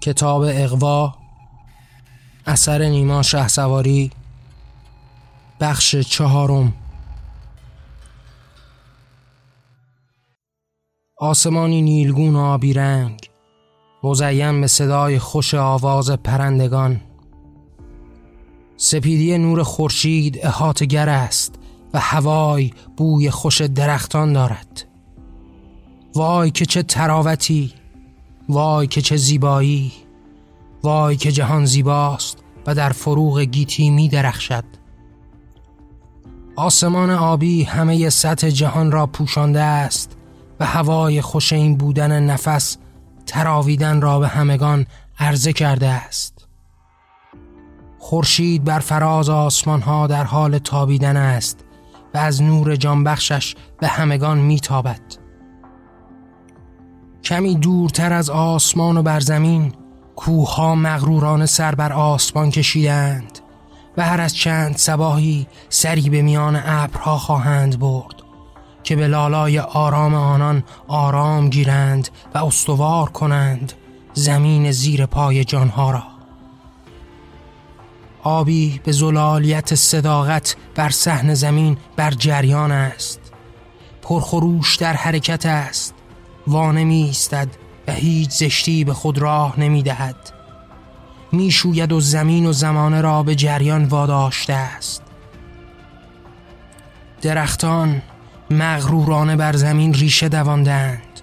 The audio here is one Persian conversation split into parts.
کتاب اقوا اثر نیما شه سواری بخش چهارم. آسمانی نیلگون آبی رنگ مزین به صدای خوش آواز پرندگان. سپیدی نور خورشید احاطهگر است و هوای بوی خوش درختان دارد. وای که چه تراوتی! وای که چه زیبایی وای که جهان زیباست و در فروغ گیتی می درخشد. آسمان آبی همه سطح جهان را پوشانده است و هوای خوش این بودن نفس تراویدن را به همگان عرضه کرده است. خورشید بر فراز آسمان ها در حال تابیدن است و از نور جانبخشش به همگان میتابد کمی دورتر از آسمان و بر زمین کوها مغرورانه سر بر آسمان کشیدند و هر از چند سباهی سری به میان ابرها خواهند برد که به لالای آرام آنان آرام گیرند و استوار کنند زمین زیر پای جانها را. آبی به زلالیت صداقت بر صحن زمین بر جریان است. پرخروش در حرکت است. وانه ایستد و هیچ زشتی به خود راه نمی دهد می شوید و زمین و زمانه را به جریان واداشته است. درختان مغرورانه بر زمین ریشه دواندند.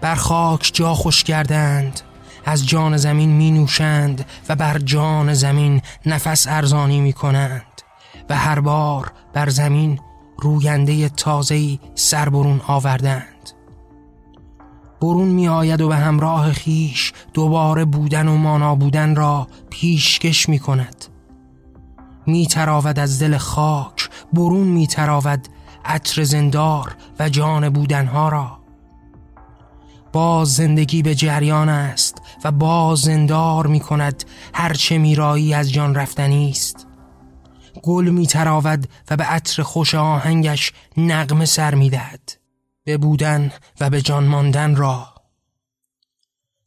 بر خاک جا خوش کردند از جان زمین می نوشند و بر جان زمین نفس ارزانی می کنند. و هر بار بر زمین روینده تازهی سر برون آوردند. برون می آید و به همراه خیش دوباره بودن و مانا بودن را پیشکش می کند می تراود از دل خاک برون می تراود عطر زندار و جان بودنها را. باز زندگی به جریان است و باز زندار می کند هرچه میرایی از جان رفتنی است. گل می تراود و به عطر خوش آهنگش نغمه سر می دهد به بودن و به جان ماندن را.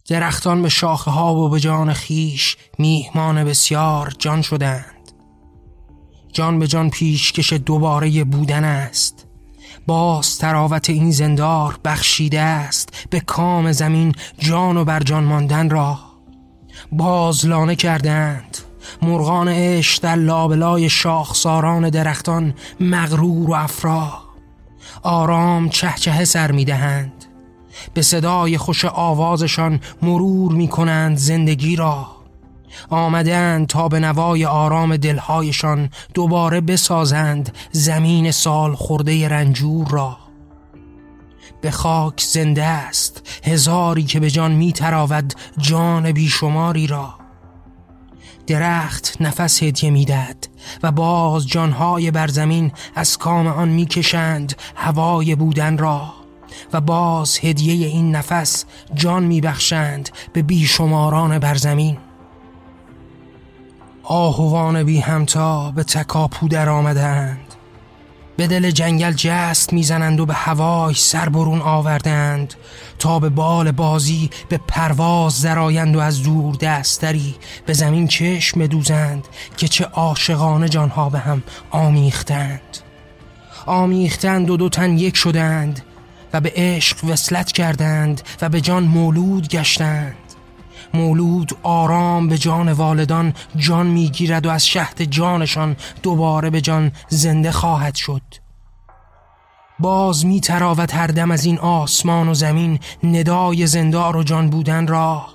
درختان به شاخه ها و به جان خیش میهمان بسیار جان شدند. جان به جان پیشکش دوباره بودن است. باز تراوت این زندار بخشیده است به کام زمین جان و بر جان ماندن را. باز لانه کردند. مرغان عشق در لابلای شاخساران درختان مغرور و افرا آرام چهچه سر می‌دهند. به صدای خوش آوازشان مرور می کنند زندگی را. آمدند تا به نوای آرام دلهایشان دوباره بسازند زمین سال خورده رنجور را. به خاک زنده است هزاری که به جان می تراود جان بیشماری را. درخت نفس هدیه می‌دهد و باز جانهای بر زمین از کام آن می‌کشند هوای بودن را و باز هدیه این نفس جان میبخشند به بیشماران بر زمین. آهوان بی همتا به تکاپو در آمدند به دل جنگل جست می‌زنند و به هوای سر برون آوردند. تا به بال بازی به پرواز درآیند و از دور دستری به زمین چشم بدوزند که چه عاشقانه جانها به هم آمیختند. آمیختند و دو تن یک شدند و به عشق وصلت کردند و به جان مولود گشتند. مولود آرام به جان والدان جان می‌گیرد و از شهد جانشان دوباره به جان زنده خواهد شد. باز می تراود هر دم از این آسمان و زمین ندای زندار و جان بودن را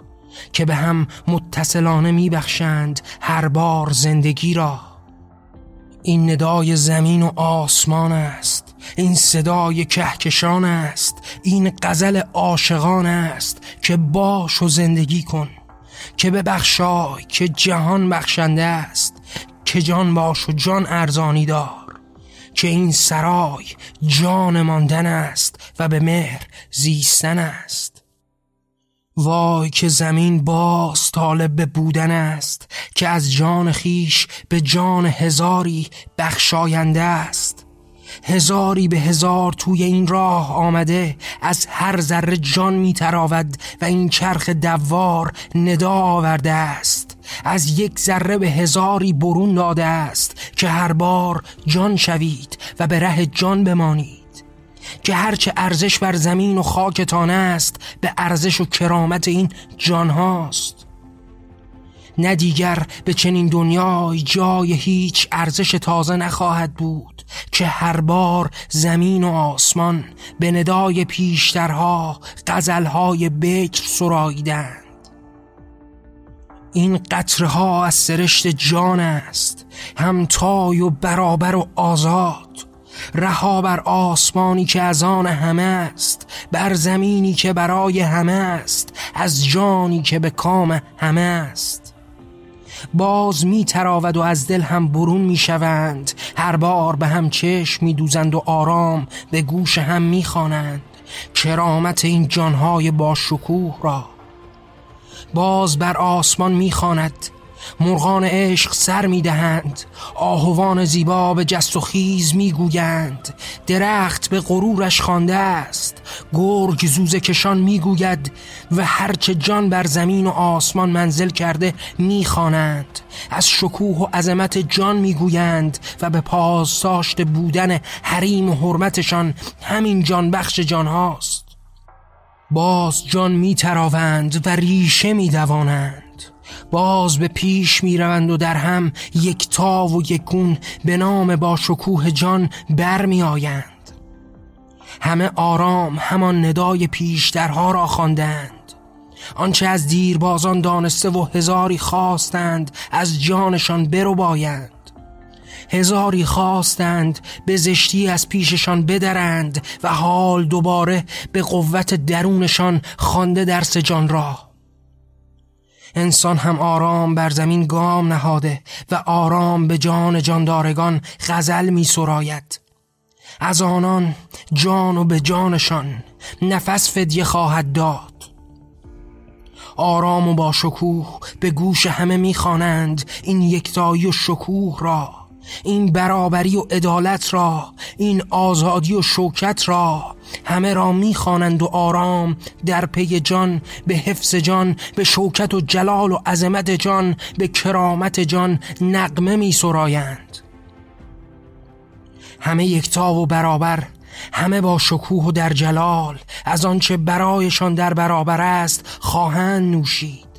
که به هم متصلانه می بخشند هر بار زندگی را. این ندای زمین و آسمان است این صدای کهکشان است این غزل عاشقان است که باش و زندگی کن که ببخشای که جهان بخشنده است که جان باش و جان ارزانی دار که این سرای جان ماندن است و به مهر زیستن است. وای که زمین باز طالب به بودن است که از جان خیش به جان هزاری بخشاینده است. هزاری به هزار توی این راه آمده از هر ذره جان میتراود و این چرخ دوار ندا آورده است. از یک ذره به هزاری برون داده است که هر بار جان شوید و به ره جان بمانید. که هرچه ارزش بر زمین و خاکتان است به ارزش و کرامت این جان هاست. نه دیگر به چنین دنیای جای هیچ ارزش تازه نخواهد بود که هر بار زمین و آسمان به ندای پیشترها غزلهای بکر سراییدند. این قطرها از سرشت جان است همتای و برابر و آزاد. رها بر آسمانی که از آن همه است بر زمینی که برای همه است از جانی که به کام همه است. باز می تراود و از دل هم برون می شوند هر بار به هم چشم می دوزند و آرام به گوش هم می خوانند. کرامت این جانهای با شکوه را. باز بر آسمان می خاند مرغان عشق سر می دهند آهوان زیبا به جست و خیز می گویند درخت به غرورش خوانده است. گرگ زوزه کشان می گوید و هرچه جان بر زمین و آسمان منزل کرده می خوانند از شکوه و عظمت جان می گویند و به پاسداشت بودن حریم و حرمتشان همین جان بخش جان هاست. باز جان می تراوند و ریشه می دوانند باز به پیش می روند و در هم یک تا و یکون به نام با شکوه جان بر می آیند همه آرام همان ندای پیشترها را خواندند. آنچه از دیربازان دانسته و هزاری خواستند از جانشان برو بایند هزاری خواستند به زشتی از پیششان بدرند و حال دوباره به قوت درونشان خوانده درس جان را انسان هم آرام بر زمین گام نهاده و آرام به جان جاندارگان غزل می سراید. از آنان جان و به جانشان نفس فدیه خواهد داد. آرام و با شکوه به گوش همه می‌خوانند این یکتایی و شکوه را. این برابری و عدالت را این آزادی و شوکت را همه را می‌خوانند و آرام در پی جان به حفظ جان به شوکت و جلال و عظمت جان به کرامت جان نقمه می سرایند همه یکتا و برابر همه با شکوه و در جلال از آنچه برایشان در برابر است خواهند نوشید.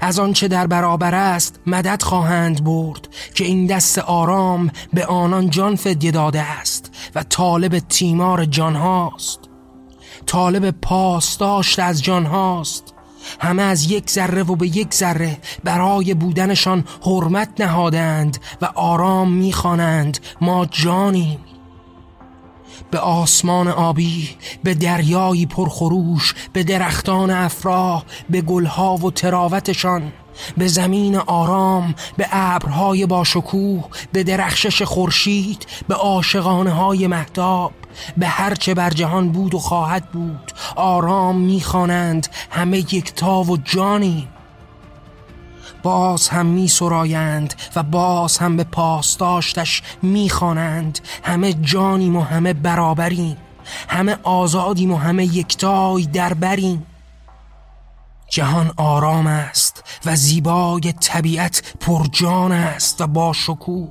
از آنچه در برابر است مدد خواهند برد که این دست آرام به آنان جان فدیه داده است و طالب تیمار جان هاست. طالب پاسداشت از جان هاست. همه از یک ذره و به یک ذره برای بودنشان حرمت نهادند و آرام می‌خوانند. ما جانیم. به آسمان آبی به دریایی پرخروش به درختان افراه به گلها و تراوتشان به زمین آرام به ابرهای باشکوه به درخشش خورشید به عاشقانه های مهتاب به هرچه بر جهان بود و خواهد بود آرام می‌خوانند همه یکتا و جانیم. باز هم می سرایند و باز هم به پاسداشتش می خوانند همه جانیم و همه برابریم. همه آزادیم و همه یکتای دربریم. جهان آرام است و زیبای طبیعت پرجان است و با شکوه.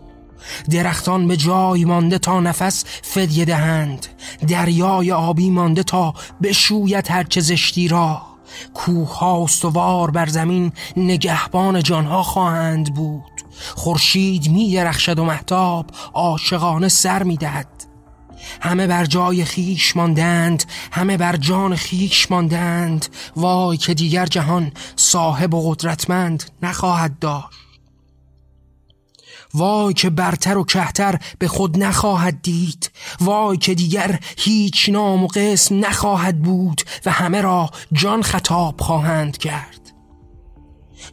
درختان به جای مانده تا نفس فدیه دهند. دریای آبی مانده تا بشوید هرچه زشتی را. کوه ها استوار بر زمین نگهبان جانها خواهند بود. خورشید می درخشد و محتاب عاشقانه سر می دهد. همه بر جای خیش ماندند همه بر جان خیش ماندند. وای که دیگر جهان صاحب و قدرتمند نخواهد داشت. وای که برتر و کهتر به خود نخواهد دید. وای که دیگر هیچ نام و قسم نخواهد بود و همه را جان خطاب خواهند کرد.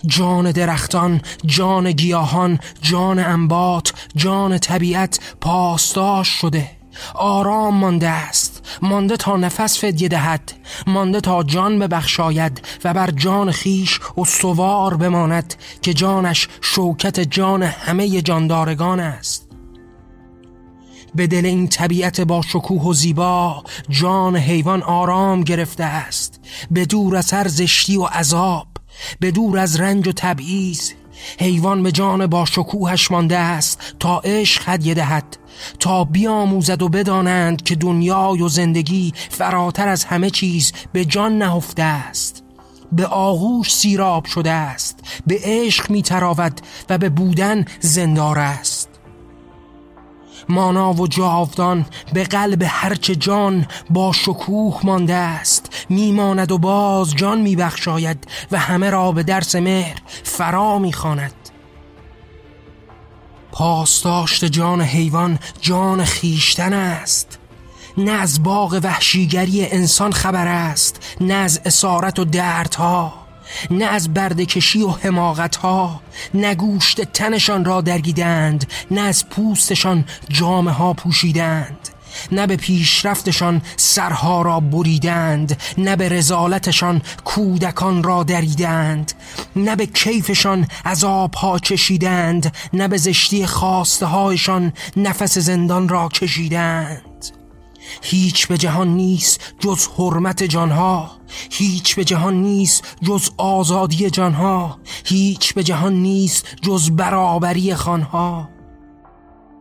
جان درختان، جان گیاهان، جان انبات، جان طبیعت پاسداش شده. آرام مانده است. مانده تا نفس فدیه دهد. مانده تا جان ببخشاید و بر جان خیش استوار بماند که جانش شوکت جان همه جاندارگان است. به دل این طبیعت با شکوه و زیبا جان حیوان آرام گرفته است. به دور از هر زشتی و عذاب به دور از رنج و تبعیض حیوان به جان با شکوهش مانده است تا عشق هدیه دهد تا بیاموزد و بدانند که دنیای و زندگی فراتر از همه چیز به جان نهفته است. به آغوش سیراب شده است به عشق میتراود و به بودن زندار است. مانا و جاودان به قلب هرچه جان با شکوه مانده است. میماند و باز جان میبخشاید و همه را به درس مهر فرا می‌خواند. پاسداشت جان حیوان جان خیشتن است. نه از باغ وحشیگری انسان خبر است نه از اسارت و دردها. نه از بردکشی و حماقت ها نه گوشت تنشان را درگیدند نه از پوستشان جامه ها پوشیدند نه به پیشرفتشان سرها را بریدند نه به رزالتشان کودکان را دریدند نه به کیفشان از آبها چشیدند نه به زشتی خواسته هایشان نفس زندان را کشیدند. هیچ به جهان نیست جز حرمت جانها. هیچ به جهان نیست جز آزادی جانها. هیچ به جهان نیست جز برابری خانها.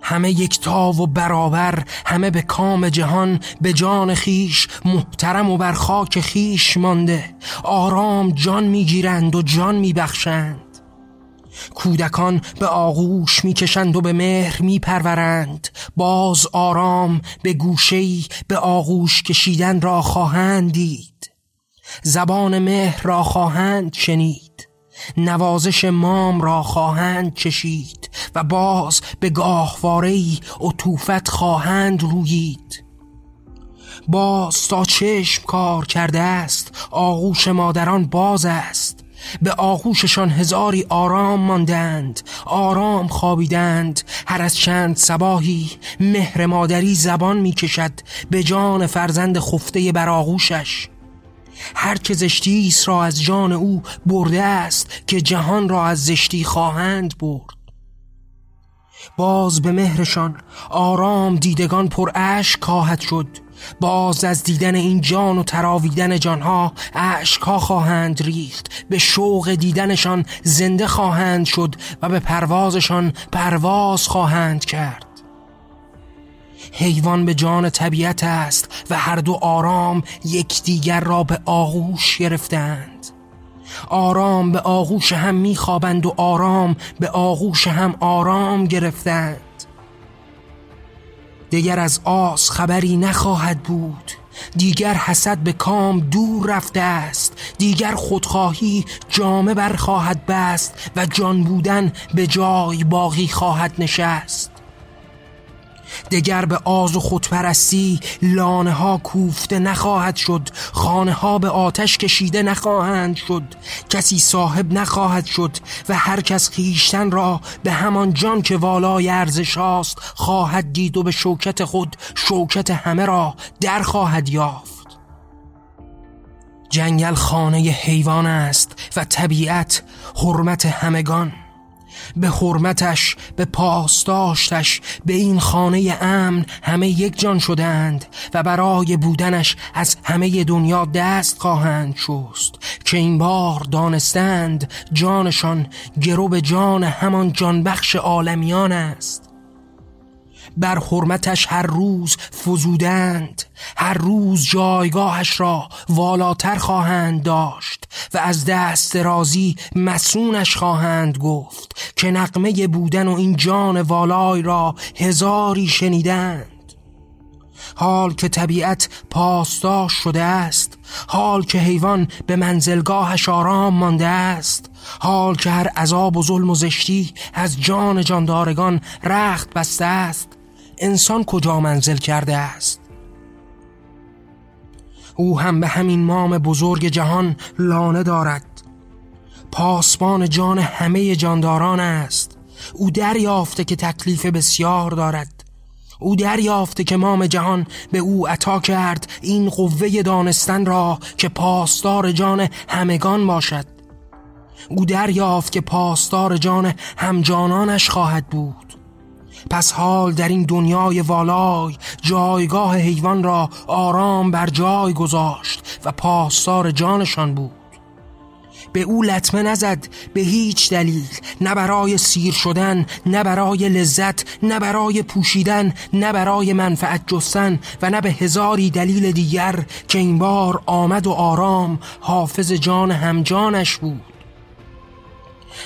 همه یکتا و برابر همه به کام جهان به جان خیش محترم و بر خاک خیش مانده. آرام جان می‌گیرند و جان میبخشند. کودکان به آغوش می‌کشند و به مهر میپرورند. باز آرام به گوشهی به آغوش کشیدن را خواهند دید. زبان مهر را خواهند شنید. نوازش مام را خواهند چشید و باز به گاهوارهی توفت خواهند رویید. باز تا چشم کار کرده است آغوش مادران باز است. به آغوششان هزاری آرام ماندند آرام خوابیدند. هر از چند سباهی مهر مادری زبان می‌کشد به جان فرزند خفته بر آغوشش. هر که زشتیس را از جان او برده است که جهان را از زشتی خواهند برد. باز به مهرشان آرام دیدگان پر اشک خواهد شد. باز از دیدن این جان و تراویدن جانها عشقها خواهند ریخت. به شوق دیدنشان زنده خواهند شد و به پروازشان پرواز خواهند کرد. حیوان به جان طبیعت است و هر دو آرام یکدیگر را به آغوش گرفتند. آرام به آغوش هم میخوابند و آرام به آغوش هم آرام گرفتند. دیگر از آس خبری نخواهد بود. دیگر حسد به کام دور رفته است. دیگر خودخواهی جامه بر خواهد بست و جان بودن به جای باقی خواهد نشست. دگر به آز و خودپرستی لانه ها کوفته نخواهد شد خانه ها به آتش کشیده نخواهند شد کسی صاحب نخواهد شد و هر کس خیشتن را به همان جان که والای ارزش هاست خواهد دید و به شوکت خود شوکت همه را در خواهد یافت. جنگل خانه حیوان است و طبیعت حرمت همگان. به حرمتش به پاسداشتش به این خانه امن همه یک جان شدند و برای بودنش از همه دنیا دست خواهند شست که این بار دانستند جانشان گرو جان همان جانبخش عالمیان است. بر حرمتش هر روز فزودند هر روز جایگاهش را والاتر خواهند داشت و از دست رازی مسونش خواهند گفت که نقمه بودن و این جان والای را هزاری شنیدند. حال که طبیعت پاسداش شده است حال که حیوان به منزلگاهش آرام مانده است حال که هر عذاب و ظلم و زشتی از جان جاندارگان رخت بسته است انسان کجا منزل کرده است؟ او هم به همین مام بزرگ جهان لانه دارد. پاسبان جان همه جانداران است. او دریافته که تکلیف بسیار دارد. او دریافته که مام جهان به او عطا کرد. این قوه دانستن را که پاسدار جان همگان باشد. او دریافت که پاسدار جان همجانانش خواهد بود. پس حال در این دنیای والای جایگاه حیوان را آرام بر جای گذاشت و پاسدار جانشان بود. به او لطمه نزد به هیچ دلیل نه برای سیر شدن نه برای لذت نه برای پوشیدن نه برای منفعت جستن و نه به هزاری دلیل دیگر که این بار آمد و آرام حافظ جان همجانش بود.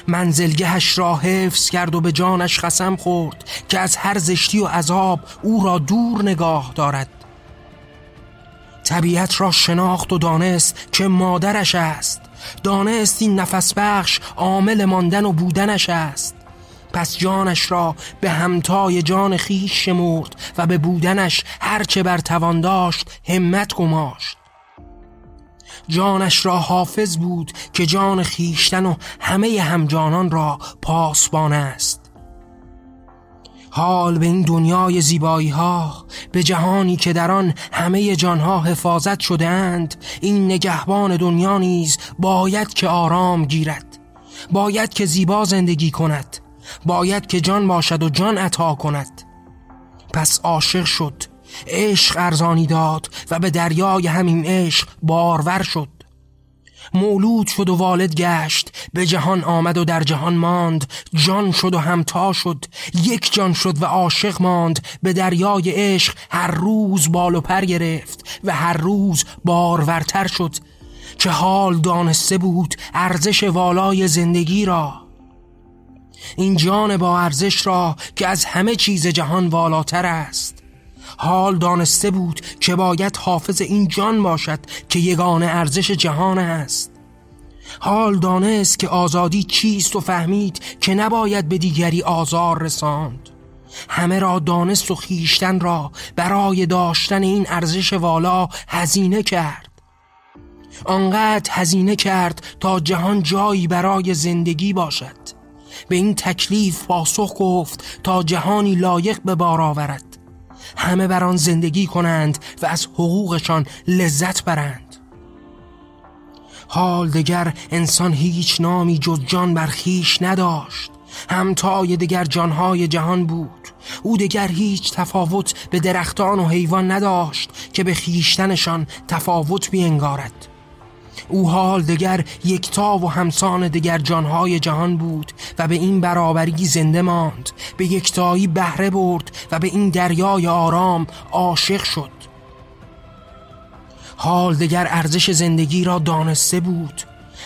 منزلگهش را حفظ کرد و به جانش قسم خورد که از هر زشتی و عذاب او را دور نگاه دارد. طبیعت را شناخت و دانست که مادرش است. دانست این نفس بخش عامل ماندن و بودنش است. پس جانش را به همتای جان خیش شمرد و به بودنش هرچه بر توان داشت همت گماشت. جانش را حافظ بود که جان خیشتن و همه همجانان را پاسبان است. حال به این دنیای زیبایی ها به جهانی که در آن همه جانها حفاظت شده اند این نگهبان دنیا نیز باید که آرام گیرد باید که زیبا زندگی کند باید که جان باشد و جان عطا کند. پس عاشق شد عشق ارزانی داد و به دریای همین عشق بارور شد. مولود شد و والد گشت به جهان آمد و در جهان ماند جان شد و همتا شد یک جان شد و عاشق ماند به دریای عشق هر روز بال و پر گرفت و هر روز بارورتر شد که حال دانسته بود ارزش والای زندگی را. این جان با ارزش را که از همه چیز جهان والاتر است. حال دانسته بود که باید حافظ این جان باشد که یگان ارزش جهان است. حال دانست که آزادی چیست و فهمید که نباید به دیگری آزار رساند. همه را دانست و خیشتن را برای داشتن این ارزش والا هزینه کرد. آنقدر هزینه کرد تا جهان جایی برای زندگی باشد. به این تکلیف پاسخ گفت تا جهانی لایق به بار آورد. همه بر آن زندگی کنند و از حقوقشان لذت برند. حال دگر انسان هیچ نامی جز جان برخیش نداشت. همتای دگر جانهای جهان بود. او دگر هیچ تفاوت به درختان و حیوان نداشت که به خیشتنشان تفاوت بینگارد. او حال دگر یکتا و همسان دگر جانهای جهان بود و به این برابری زنده ماند. به یکتایی بهره برد و به این دریای آرام عاشق شد. حال دگر ارزش زندگی را دانسته بود.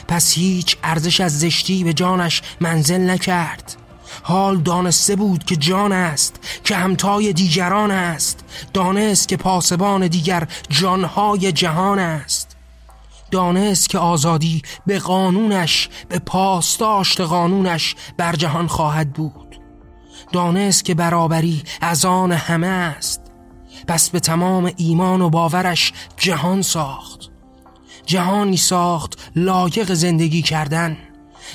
پس هیچ ارزش از زشتی به جانش منزل نکرد. حال دانسته بود که جان است که همتای دیگران است. دانست که پاسبان دیگر جانهای جهان است. دانست که آزادی به قانونش به پاسداشت قانونش بر جهان خواهد بود. دانست که برابری از آن همه است. پس به تمام ایمان و باورش جهان ساخت. جهانی ساخت لایق زندگی کردن.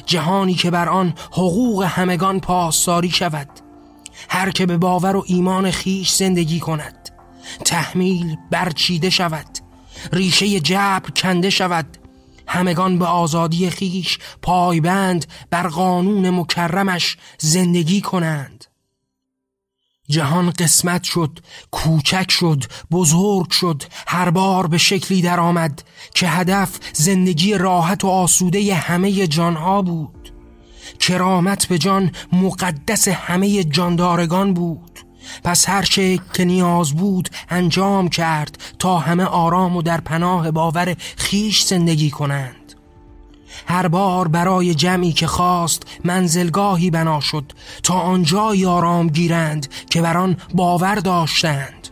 جهانی که بر آن حقوق همگان پاسداری شود. هر که به باور و ایمان خیش زندگی کند. تحمیل برچیده شود. ریشه جبر کنده شود. همگان به آزادی خیش پایبند بر قانون مکرمش زندگی کنند. جهان قسمت شد کوچک شد بزرگ شد هر بار به شکلی درآمد که هدف زندگی راحت و آسوده همه جانها بود. کرامت به جان مقدس همه جاندارگان بود. پس هر چه که نیاز بود انجام کرد تا همه آرام و در پناه باور خیش زندگی کنند. هر بار برای جمعی که خواست منزلگاهی بنا شد تا آنجایی آرام گیرند که بر آن باور داشتند.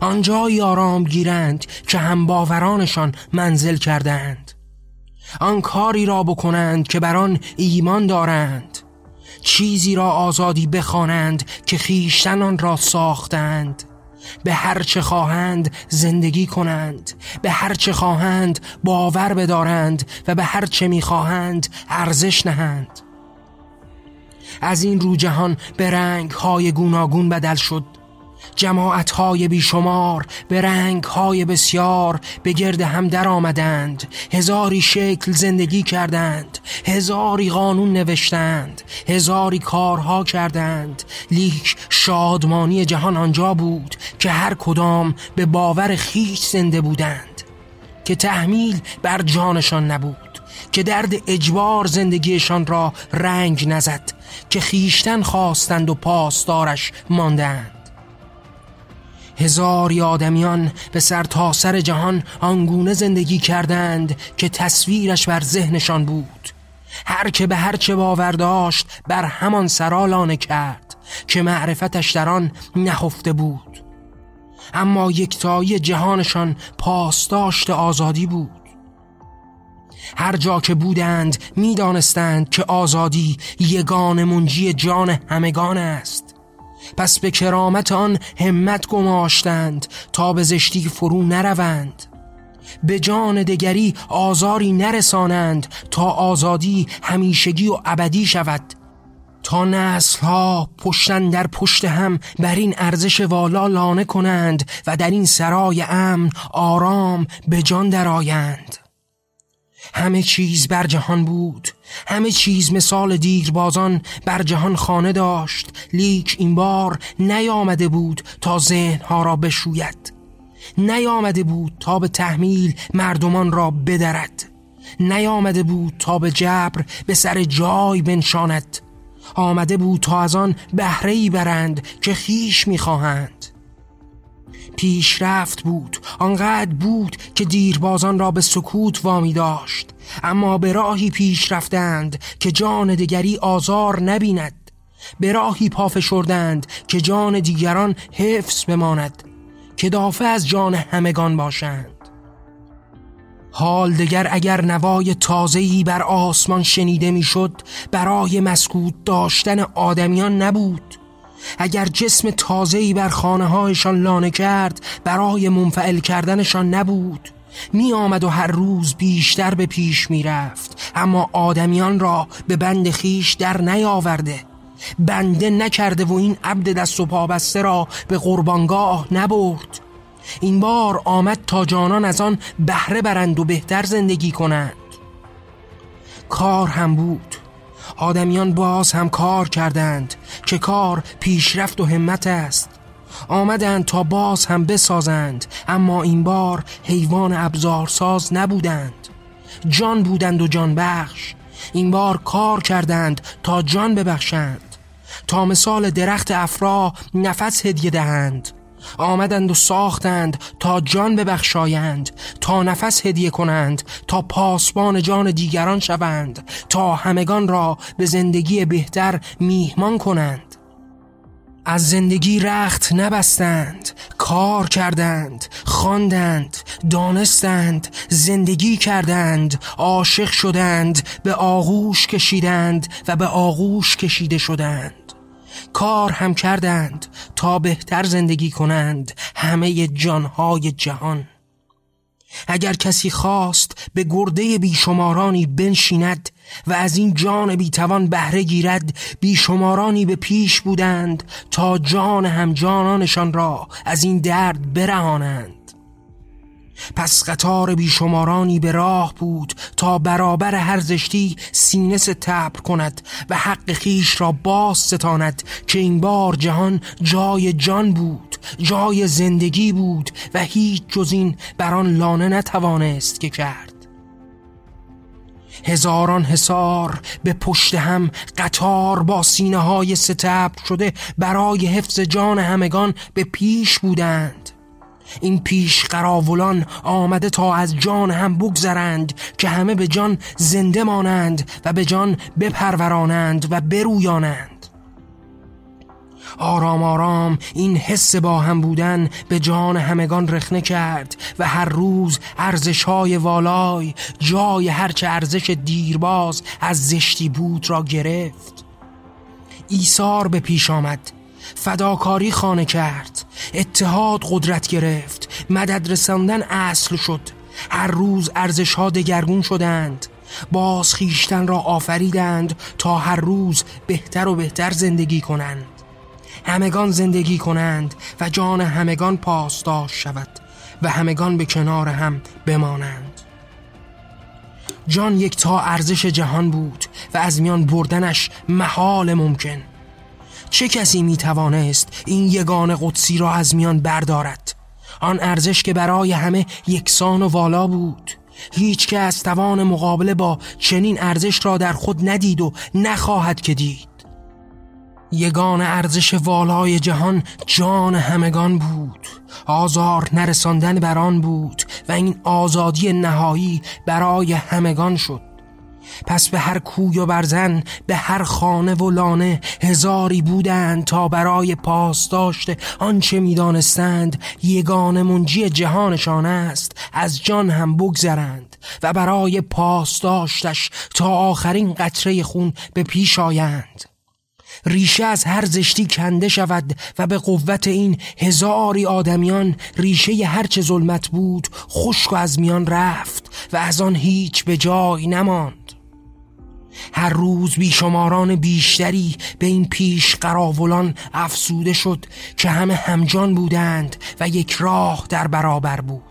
آنجایی آرام گیرند که هم باورانشان منزل کردند. آن کاری را بکنند که بر آن ایمان دارند. چیزی را آزادی بخوانند که خیشتن را ساختند. به هر چه خواهند زندگی کنند به هر چه خواهند باور بدارند و به هر چه می‌خواهند ارزش نهند. از این رو جهان به رنگ های گوناگون بدل شد. جماعت های بیشمار به رنگ های بسیار به گرد هم در آمدند. هزاری شکل زندگی کردند هزاری قانون نوشتند هزاری کارها کردند. لیک شادمانی جهان آنجا بود که هر کدام به باور خیش زنده بودند که تحمیل بر جانشان نبود که درد اجبار زندگیشان را رنگ نزد که خیشتن خواستند و پاسدارش ماندند. هزاری آدمیان به سر تا سر جهان آنگونه زندگی کردند که تصویرش بر ذهنشان بود. هر که به هر چه باور داشت بر همان سرالانه کرد که معرفتش در آن نهفته بود. اما یکتایی جهانشان پاسداشت آزادی بود. هر جا که بودند می‌دانستند که آزادی یگان منجی جان همگان است. پس به کرامت آن همت گماشتند تا به زشتی فرو نروند. به جان دگری آزاری نرسانند تا آزادی همیشگی و ابدی شود. تا نسل ها پشتن در پشت هم بر این ارزش والا لانه کنند و در این سرای امن آرام به جان درآیند. همه چیز بر جهان بود. همه چیز مثال دیربازان بر جهان خانه داشت. لیک این بار نیامده بود تا ذهنها را بشوید. نیامده بود تا به تحمیل مردمان را بدرد. نیامده بود تا به جبر به سر جای بنشاند. آمده بود تا از آن بهره برند که خیش می‌خواهند. پیشرفت بود. آنقدر بود که دیربازان را به سکوت وامی داشت. اما به راهی پیش رفتند که جان دیگری آزار نبیند. به راهی پافشردند که جان دیگران حفظ بماند. که دافع از جان همگان باشند. حال دیگر اگر نوای تازه‌ای بر آسمان شنیده می‌شد برای مسکوت داشتن آدمیان نبود. اگر جسم تازه‌ای بر خانه هایشان لانه کرد برای منفعل کردنشان نبود. می آمد و هر روز بیشتر به پیش می رفت اما آدمیان را به بند خیش در نیاورده. بنده نکرده و این عبد دست و پابسته را به قربانگاه نبرد. این بار آمد تا جانان از آن بهره برند و بهتر زندگی کنند. کار هم بود. آدمیان باز هم کار کردند که کار پیشرفت و همت است. آمدند تا باز هم بسازند اما این بار حیوان ابزارساز نبودند. جان بودند و جان بخش. این بار کار کردند تا جان ببخشند. تا مثال درخت افرا نفس هدیه دهند. آمدند و ساختند تا جان ببخشایند تا نفس هدیه کنند تا پاسبان جان دیگران شوند تا همگان را به زندگی بهتر میهمان کنند. از زندگی رخت نبستند کار کردند خواندند دانستند زندگی کردند عاشق شدند به آغوش کشیدند و به آغوش کشیده شدند. کار هم کردند تا بهتر زندگی کنند همه جانهای جهان. اگر کسی خواست به گرده بیشمارانی بنشیند و از این جان بیتوان بهره گیرد بیشمارانی به پیش بودند تا جان هم جانانشان را از این درد برهانند. پس قطار بیشمارانی به راه بود تا برابر هر زشتی سینه تبر کند و حق خیش را باز ستاند که این بار جهان جای جان بود جای زندگی بود و هیچ جز این بر لانه نتوانست که کرد. هزاران حصار به پشت هم قطار با سینه های شده برای حفظ جان همگان به پیش بودند. این پیش قراولان آمده تا از جان هم بگذرند که همه به جان زنده مانند و به جان بپرورانند و برویانند. آرام آرام این حس با هم بودن به جان همگان رخنه کرد و هر روز ارزش های والای جای هرچه ارزش دیرباز از زشتی بود را گرفت. ایثار به پیش آمد. فداکاری خانه کرد. اتحاد قدرت گرفت. مدد رساندن اصل شد. هر روز ارزش ها دگرگون شدند. باز خیشتن را آفریدند تا هر روز بهتر و بهتر زندگی کنند. همگان زندگی کنند و جان همگان پاسداشت شود و همگان به کنار هم بمانند. جان یک تا ارزش جهان بود و از میان بردنش محال ممکن. چه کسی می توانست این یگان قدسی را از میان بردارد؟ آن ارزش که برای همه یکسان و والا بود. هیچ که از توان مقابله با چنین ارزش را در خود ندید و نخواهد که دید. یگان ارزش والای جهان جان همگان بود. آزار نرساندن بر آن بود و این آزادی نهایی برای همگان شد. پس به هر کوی و برزن به هر خانه و لانه هزاری بودند تا برای پاسداشت آنچه می‌دانستند یگان منجی جهانشان است از جان هم بگذرند و برای پاسداشتش تا آخرین قطره خون به پیش آیند. ریشه از هر زشتی کنده شود و به قوت این هزاری آدمیان ریشه هرچه ظلمت بود خشک و از میان رفت و از آن هیچ به جای نماند. هر روز بیشماران بیشتری به این پیش قراولان افسوده شد که همه همجان بودند و یک راه در برابر بود.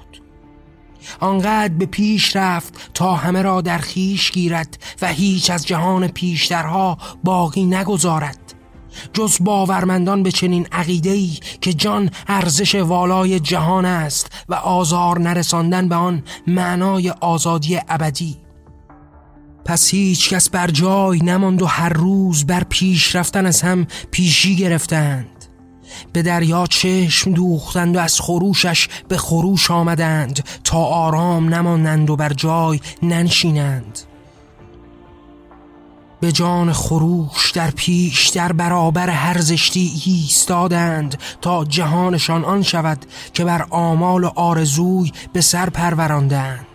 آنقدر به پیش رفت تا همه را در خیش گیرد و هیچ از جهان پیشترها باقی نگذارد. جز باورمندان به چنین عقیده‌ای که جان ارزش والای جهان است و آزار نرساندن به آن معنای آزادی ابدی. پس هیچ کس بر جای نماند و هر روز بر پیش رفتن از هم پیشی گرفتند. به دریا چشم دوختند و از خروشش به خروش آمدند تا آرام نمانند و بر جای ننشینند. به جان خروش در پیش در برابر هر زشتی ایستادند تا جهانشان آن شود که بر آمال و آرزوی به سر پروراندند.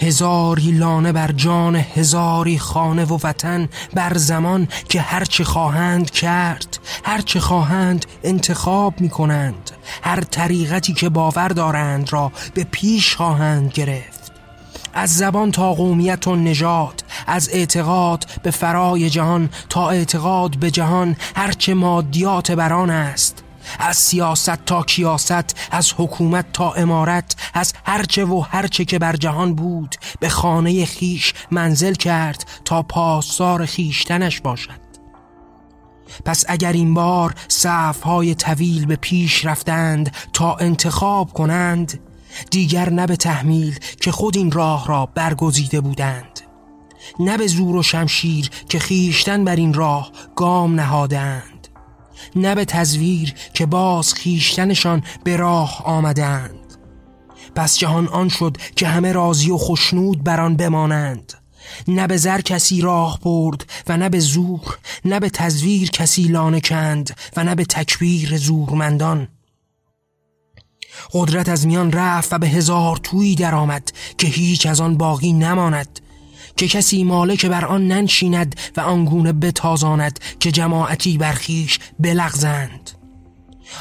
هزاری لانه بر جان هزاری خانه و وطن بر زمان که هرچه خواهند کرد هرچه خواهند انتخاب می کنند هر طریقتی که باور دارند را به پیش خواهند گرفت. از زبان تا قومیت و نجات از اعتقاد به فرای جهان تا اعتقاد به جهان هرچه مادیات بران است. از سیاست تا کیاست از حکومت تا امارت از هرچه و هرچه که بر جهان بود به خانه خیش منزل کرد تا پاسار خیشتنش باشد. پس اگر این بار صفهای طویل به پیش رفتند تا انتخاب کنند دیگر نه به تحمیل که خود این راه را برگزیده بودند نه به زور و شمشیر که خیشتن بر این راه گام نهادند نه به تزویر که باز خیشتنشان به راه آمدند. پس جهان آن شد که همه راضی و خشنود بر آن بمانند. نه به زر کسی راه برد و نه به زور نه به تزویر کسی لانه کند و نه به تکبیر زورمندان. قدرت از میان رفت و به هزار تویی درآمد که هیچ از آن باقی نماند. که کسی مالک بر آن ننشیند و آنگونه بتازاند که جماعتی برخیش بلغزند.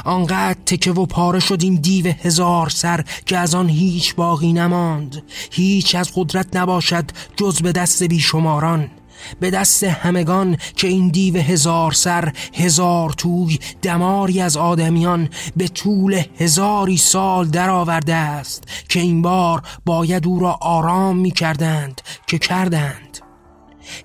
آنقدر تکه و پاره شد این دیو هزار سر که از آن هیچ باقی نماند. هیچ از قدرت نباشد جز به دست بیشماران. به دست همگان که این دیو هزار سر هزار توی دماری از آدمیان به طول هزاری سال درآورده است که این بار باید او را آرام می کردند که کردند.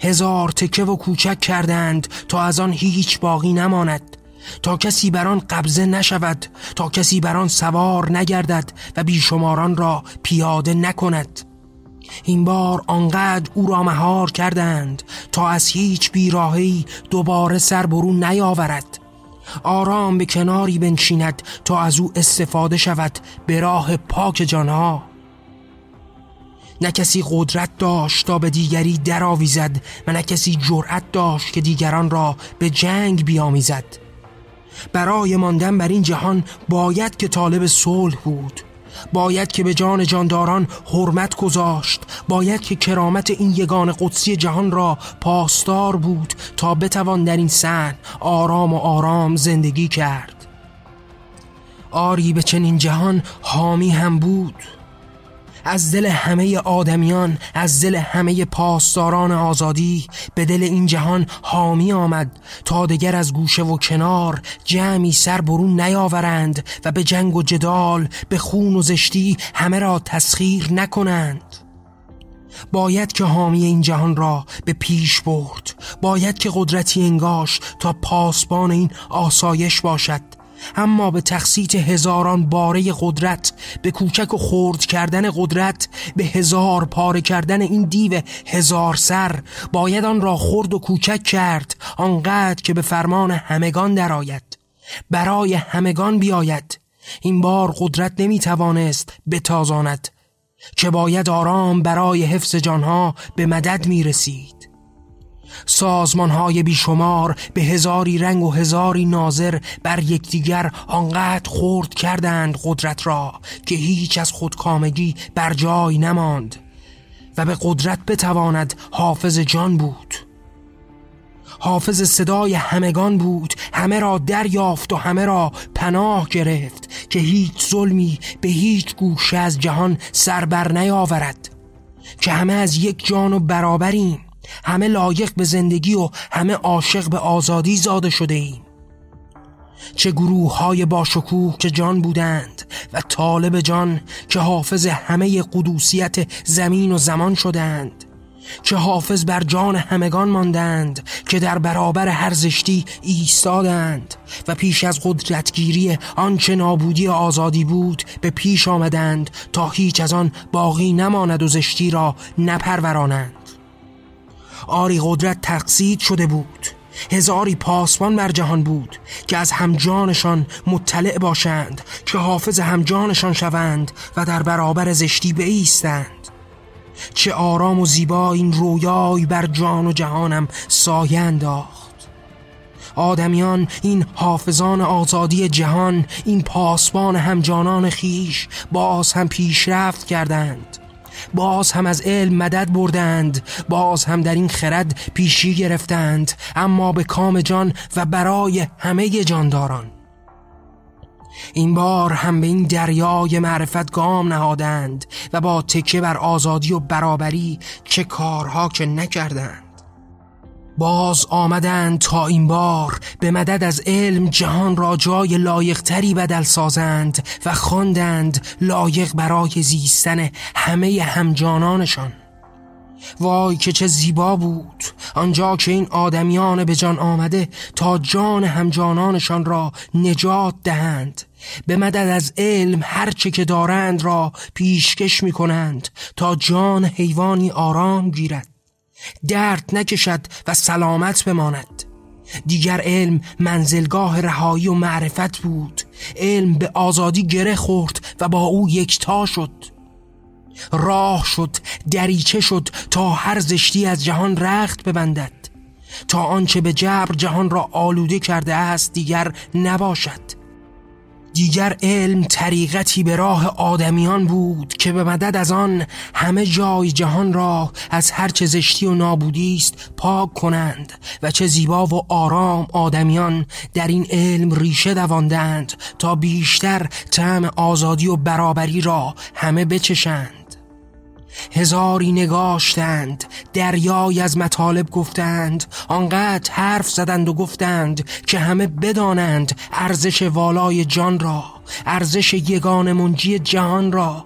هزار تکه و کوچک کردند تا از آن هیچ باقی نماند تا کسی بر آن قبضه نشود تا کسی بر آن سوار نگردد و بیشماران را پیاده نکند. این بار آنقدر او را مهار کردند تا از هیچ بیراهی دوباره سر برون نیاورد. آرام به کناری بنشیند تا از او استفاده شود به راه پاک جانها. نه کسی قدرت داشت تا به دیگری درآویزد و نه کسی جرأت داشت که دیگران را به جنگ بیامیزد. برای ماندن بر این جهان باید که طالب صلح بود. باید که به جان جانداران حرمت گذاشت. باید که کرامت این یگان قدسی جهان را پاسدار بود تا بتوان در این سن آرام و آرام زندگی کرد. آری به چنین جهان حامی هم بود. از دل همه آدمیان از دل همه پاسداران آزادی به دل این جهان حامی آمد تا دگر از گوشه و کنار جمعی سر برون نیاورند و به جنگ و جدال به خون و زشتی همه را تسخیر نکنند. باید که حامی این جهان را به پیش برد باید که قدرتی انگاش تا پاسبان این آسایش باشد. اما به تخصیت هزاران باره قدرت به کوچک و خرد کردن قدرت به هزار پاره کردن این دیو هزار سر باید آن را خرد و کوچک کرد آنقدر که به فرمان همگان درآید برای همگان بیاید. این بار قدرت نمی‌توانست بتازاند که باید آرام برای حفظ جانها به مدد می رسید سازمان های بیشمار به هزاری رنگ و هزاری ناظر بر یکدیگر آنقدر خورد کردند قدرت را که هیچ از خودکامگی بر جای نماند و به قدرت بتواند حافظ جان بود. حافظ صدای همگان بود همه را دریافت و همه را پناه گرفت که هیچ ظلمی به هیچ گوشه از جهان سر بر نیاورد که همه از یک جان و برابریم. همه لایق به زندگی و همه عاشق به آزادی زاده شده ایم. چه گروه های باشکوه که جان بودند و طالب جان که حافظ همه قدوسیت زمین و زمان شدند که حافظ بر جان همگان ماندند که در برابر هر زشتی ایستادند و پیش از قدرتگیری آنچه نابودی آزادی بود به پیش آمدند تا هیچ از آن باقی نماند و زشتی را نپرورانند. آری قدرت تقصید شده بود. هزاری پاسبان بر جهان بود که از همجانشان مطلع باشند که حافظ همجانشان شوند و در برابر زشتی بایستند چه آرام و زیبا این رویای بر جان و جهانم سایه انداخت. آدمیان این حافظان آزادی جهان این پاسبان همجانان خیش باز هم پیشرفت کردند. باز هم از علم مدد بردند باز هم در این خرد پیشی گرفتند اما به کام جان و برای همه جانداران. این بار هم به این دریای معرفت گام نهادند و با تکه بر آزادی و برابری چه کارها که نکردند. باز آمدند تا این بار به مدد از علم جهان را جای لایقتری بدل سازند و خواندند لایق برای زیستن همه همجانانشان. وای که چه زیبا بود آنجا که این آدمیان به جان آمده تا جان همجانانشان را نجات دهند. به مدد از علم هرچه که دارند را پیشکش می کنند تا جان حیوانی آرام گیرد. درد نکشد و سلامت بماند. دیگر علم منزلگاه رهایی و معرفت بود. علم به آزادی گره خورد و با او یکتا شد. راه شد دریچه شد تا هر زشتی از جهان رخت ببندد. تا آنچه به جبر جهان را آلوده کرده است دیگر نباشد. دیگر علم طریقتی به راه آدمیان بود که به مدد از آن همه جای جهان را از هر چه زشتی و نابودی است پاک کنند و چه زیبا و آرام آدمیان در این علم ریشه دواندند تا بیشتر طعم آزادی و برابری را همه بچشند. هزاری نگاشتند دریای از مطالب گفتند آنقدر حرف زدند و گفتند که همه بدانند ارزش والای جان را ارزش یگان منجی جهان را.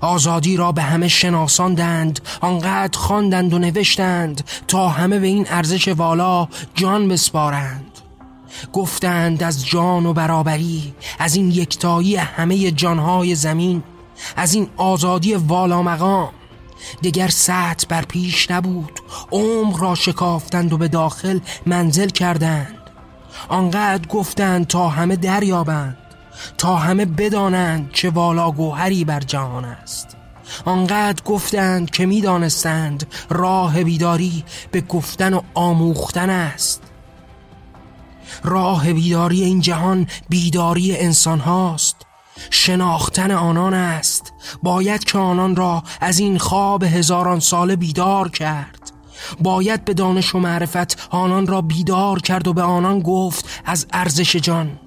آزادی را به همه شناساندند آنقدر خواندند و نوشتند تا همه به این ارزش والا جان بسپارند. گفتند از جان و برابری از این یکتایی همه جانهای زمین از این آزادی والا مقام دیگر سطح بر پیش نبود. عمق را شکافتند و به داخل منزل کردند. آنقدر گفتند تا همه دریابند. تا همه بدانند چه والا گوهری بر جهان است. آنقدر گفتند که می‌دانستند راه بیداری به گفتن و آموختن است. راه بیداری این جهان بیداری انسان هاست شناختن آنان است. باید که آنان را از این خواب هزاران ساله بیدار کرد. باید به دانش و معرفت آنان را بیدار کرد و به آنان گفت از ارزش جان.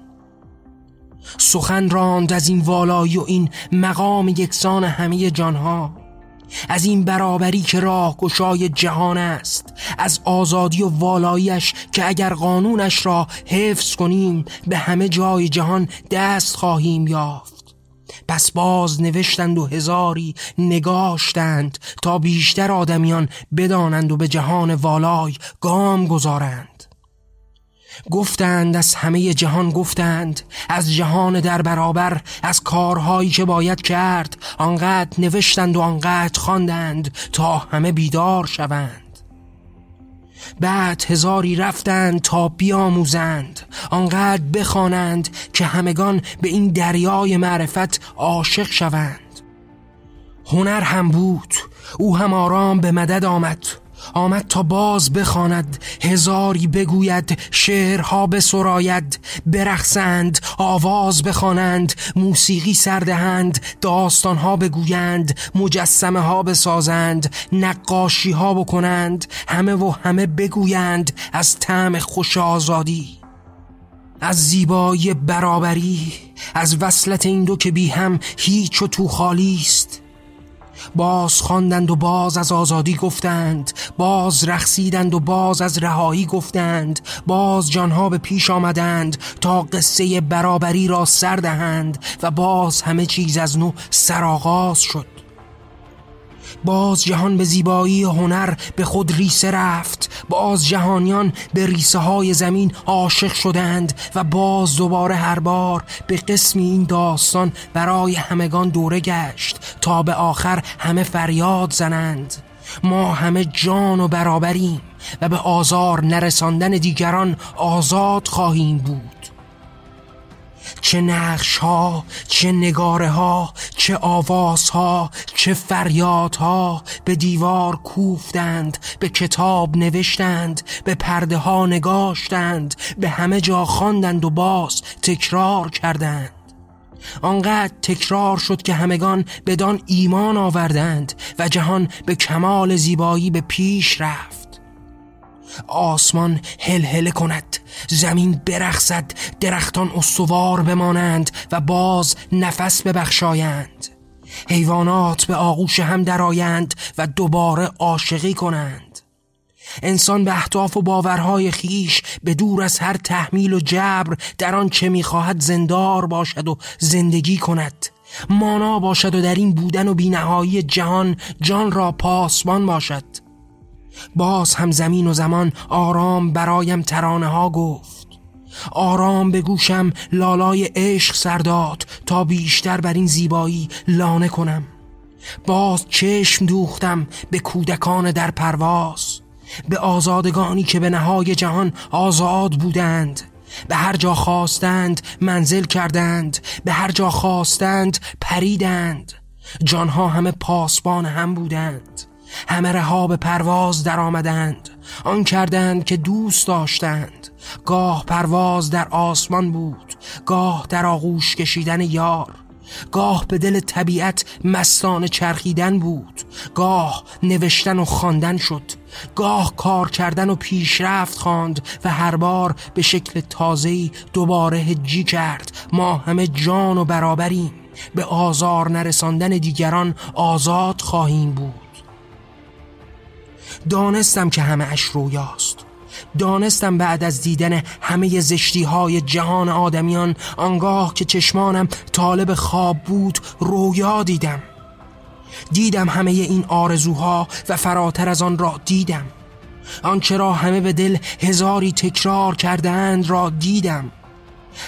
سخن راند از این والایی و این مقام یکسان همه جانها. از این برابری که راه گشای جهان است از آزادی و والاییش که اگر قانونش را حفظ کنیم به همه جای جهان دست خواهیم یافت. پس باز نوشتند و هزاری نگاشتند تا بیشتر آدمیان بدانند و به جهان والای گام گذارند. گفتند از همه جهان گفتند از جهان در برابر از کارهایی که باید کرد آنقدر نوشتند و آنقدر خواندند تا همه بیدار شوند. بعد هزاری رفتند تا بیاموزند آنقدر بخوانند که همگان به این دریای معرفت عاشق شوند. هنر هم بود او هم آرام به مدد آمد. آمد تا باز بخواند هزاری بگوید شعرها بسراید برخسند آواز بخوانند موسیقی سردهند داستانها بگویند مجسمه ها بسازند نقاشی ها بکنند همه و همه بگویند از طعم خوش آزادی از زیبایی برابری از وصلت این دو که بی هم هیچ و تو خالی است. باز خواندند و باز از آزادی گفتند باز رخصیدند و باز از رهایی گفتند باز جانها به پیش آمدند تا قصه برابری را سر دهند و باز همه چیز از نو سرآغاز شد. باز جهان به زیبایی هنر به خود ریسه رفت. باز جهانیان به ریسه های زمین عاشق شدند و باز دوباره هر بار به قسمی این داستان برای همگان دوره گشت تا به آخر همه فریاد زنند. ما همه جان و برابریم و به آزار نرساندن دیگران آزاد خواهیم بود. چه نقش ها چه نگاره ها چه آواز ها چه فریاد ها به دیوار کوفتند به کتاب نوشتند به پرده ها نگاشتند به همه جا خواندند و باز تکرار کردند. آنقدر تکرار شد که همگان بدان ایمان آوردند و جهان به کمال زیبایی به پیش رفت. آسمان هل کند. زمین برخصد درختان استوار بمانند و باز نفس ببخشایند. حیوانات به آغوش هم درآیند و دوباره عاشقی کنند. انسان به اهداف و باورهای خیش به دور از هر تحمیل و جبر در آن چه می‌خواهد زندار باشد و زندگی کند. مانا باشد و در این بودن و بینهایی جهان جان را پاسبان باشد. باز هم زمین و زمان آرام برایم ترانه ها گفت. آرام به گوشم لالای عشق سرداد تا بیشتر بر این زیبایی لانه کنم. باز چشم دوختم به کودکان در پرواز. به آزادگانی که به نهای جهان آزاد بودند. به هر جا خواستند منزل کردند. به هر جا خواستند پریدند. جانها همه پاسبان هم بودند. همه رها به پرواز در آمدند. آن کردند که دوست داشتند. گاه پرواز در آسمان بود. گاه در آغوش کشیدن یار. گاه به دل طبیعت مستان چرخیدن بود. گاه نوشتن و خواندن شد. گاه کار کردن و پیشرفت خواند و هر بار به شکل تازه‌ای دوباره هجی کرد. ما همه جان و برابریم. به آزار نرساندن دیگران آزاد خواهیم بود. دانستم که همه اش رویاست. دانستم بعد از دیدن همه زشتی های جهان آدمیان آنگاه که چشمانم طالب خواب بود رویا دیدم. دیدم همه این آرزوها و فراتر از آن را دیدم. آنچه را همه به دل هزاری تکرار کردند را دیدم.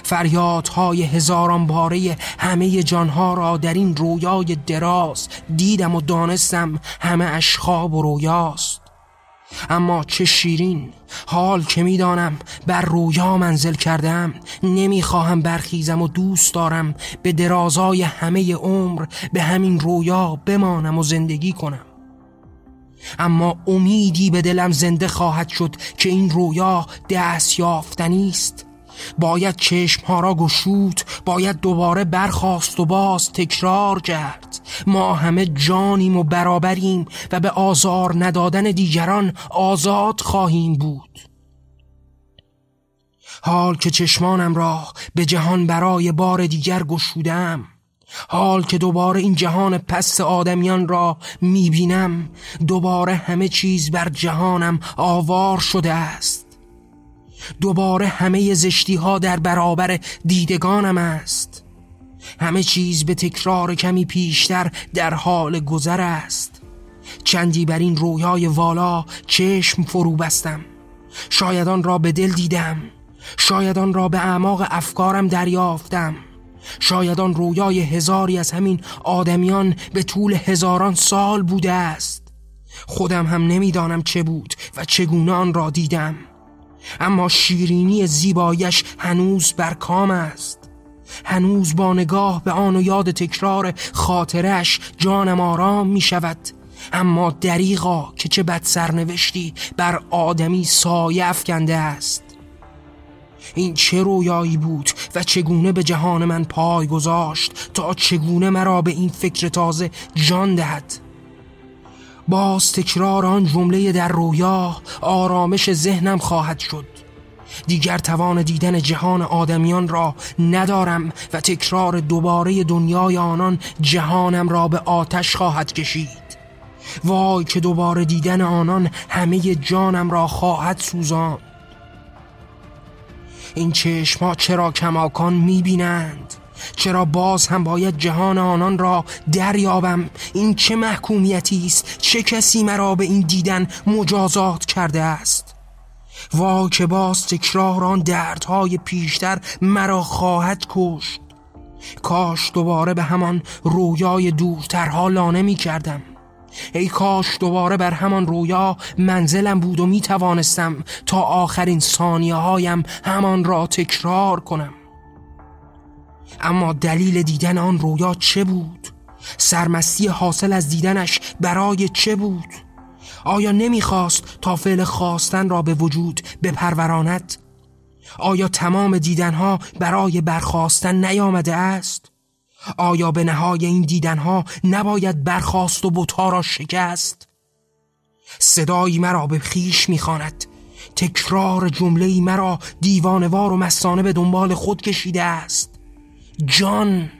فریادهای هزاران باره همه جانها را در این رویای دراز دیدم و دانستم همه اشخاب و رویاست. اما چه شیرین حال که می‌دانم بر رویا منزل کردم نمی‌خواهم برخیزم و دوست دارم به درازای همه عمر به همین رویا بمانم و زندگی کنم. اما امیدی به دلم زنده خواهد شد که این رویا دست یافتنی است. باید چشم ها را گشود باید دوباره برخواست و باز تکرار کرد. ما همه جانیم و برابریم و به آزار ندادن دیگران آزاد خواهیم بود. حال که چشمانم را به جهان برای بار دیگر گشودم حال که دوباره این جهان پست آدمیان را می‌بینم دوباره همه چیز بر جهانم آوار شده است. دوباره همه زشتی ها در برابر دیدگانم است. همه چیز به تکرار کمی پیشتر در حال گذر است. چندی بر این رویای والا چشم فرو بستم. شاید آن را به دل دیدم. شاید آن را به اعماق افکارم دریافتم. شاید آن رویای هزاری از همین آدمیان به طول هزاران سال بوده است. خودم هم نمی‌دانم چه بود و چگونه آن را دیدم. اما شیرینی زیبایش هنوز بر کام است. هنوز با نگاه به آن و یاد تکرار خاطرش جانم آرام می شود اما دریغا که چه بد سرنوشتی بر آدمی سایه افکنده است. این چه رویایی بود و چگونه به جهان من پای گذاشت تا چگونه مرا به این فکر تازه جان دهد؟ باز تکرار آن جمله در رویا آرامش ذهنم خواهد شد. دیگر توان دیدن جهان آدمیان را ندارم و تکرار دوباره دنیای آنان جهانم را به آتش خواهد کشید. وای که دوباره دیدن آنان همه جانم را خواهد سوزان این چشما چرا کماکان می‌بینند؟ چرا باز هم باید جهان آنان را دریابم؟ این چه محکومیتی است؟ چه کسی مرا به این دیدن مجازات کرده است؟ وا که باز تکرار آن دردهای پیشتر مرا خواهد کشت. کاش دوباره به همان رویای دورترها لانه می کردم. ای کاش دوباره بر همان رویا منزلم بود و می توانستم تا آخرین ثانیه هایم همان را تکرار کنم. اما دلیل دیدن آن رویا چه بود؟ سرمستی حاصل از دیدنش برای چه بود؟ آیا نمی‌خواست تا فعل خواستن را به وجود بپروراند؟ آیا تمام دیدنها برای برخواستن نیامده است؟ آیا به نهای این دیدنها نباید برخواست و بوتا را شکست؟ صدایی مرا به خیش می‌خواند تکرار جمله مرا دیوانوار و مستانه به دنبال خود کشیده است جان.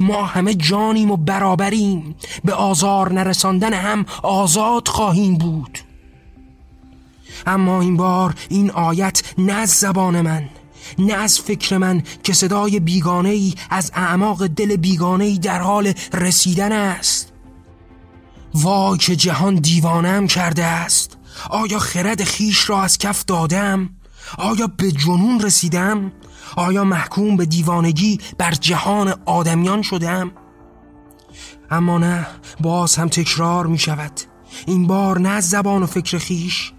ما همه جانیم و برابریم. به آزار نرساندن هم آزاد خواهیم بود. اما این بار این آیت نه از زبان من نه از فکر من که صدای بیگانه ای از اعماق دل بیگانه ای در حال رسیدن است. وای که جهان دیوانم کرده است. آیا خرد خیش را از کف دادم؟ آیا به جنون رسیدم؟ آیا محکوم به دیوانگی بر جهان آدمیان شدم؟ اما نه باز هم تکرار می شود این بار نه از زبان و فکر خیش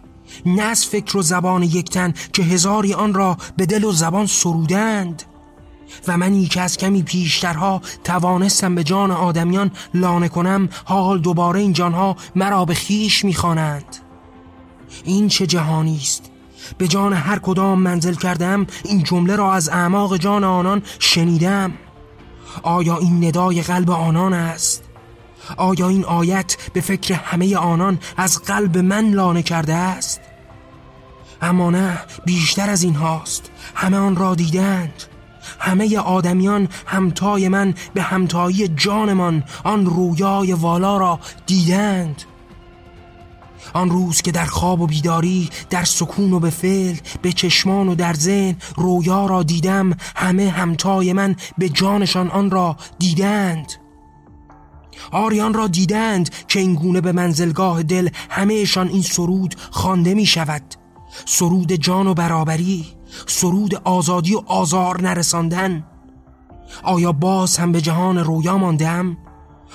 نه از فکر و زبان یکتن که هزاری آن را به دل و زبان سرودند. و منی که از کمی پیشترها توانستم به جان آدمیان لانه کنم حال دوباره این جانها مرا به خیش می‌خوانند. این چه جهانی است؟ به جان هر کدام منزل کردم این جمله را از اعماق جان آنان شنیدم. آیا این ندای قلب آنان است؟ آیا این آیت به فکر همه آنان از قلب من لانه کرده است؟ اما نه بیشتر از این هاست. همه آن را دیدند. همه آدمیان همتای من به همتایی جانمان آن رویای والا را دیدند. آن روز که در خواب و بیداری در سکون و به فعل به چشمان و در ذهن رویا را دیدم همه همتای من به جانشان آن را دیدند آریان را دیدند که این گونه به منزلگاه دل همهشان این سرود خوانده می شود سرود جان و برابری سرود آزادی و آزار نرساندن آیا باز هم به جهان رویا ماندم؟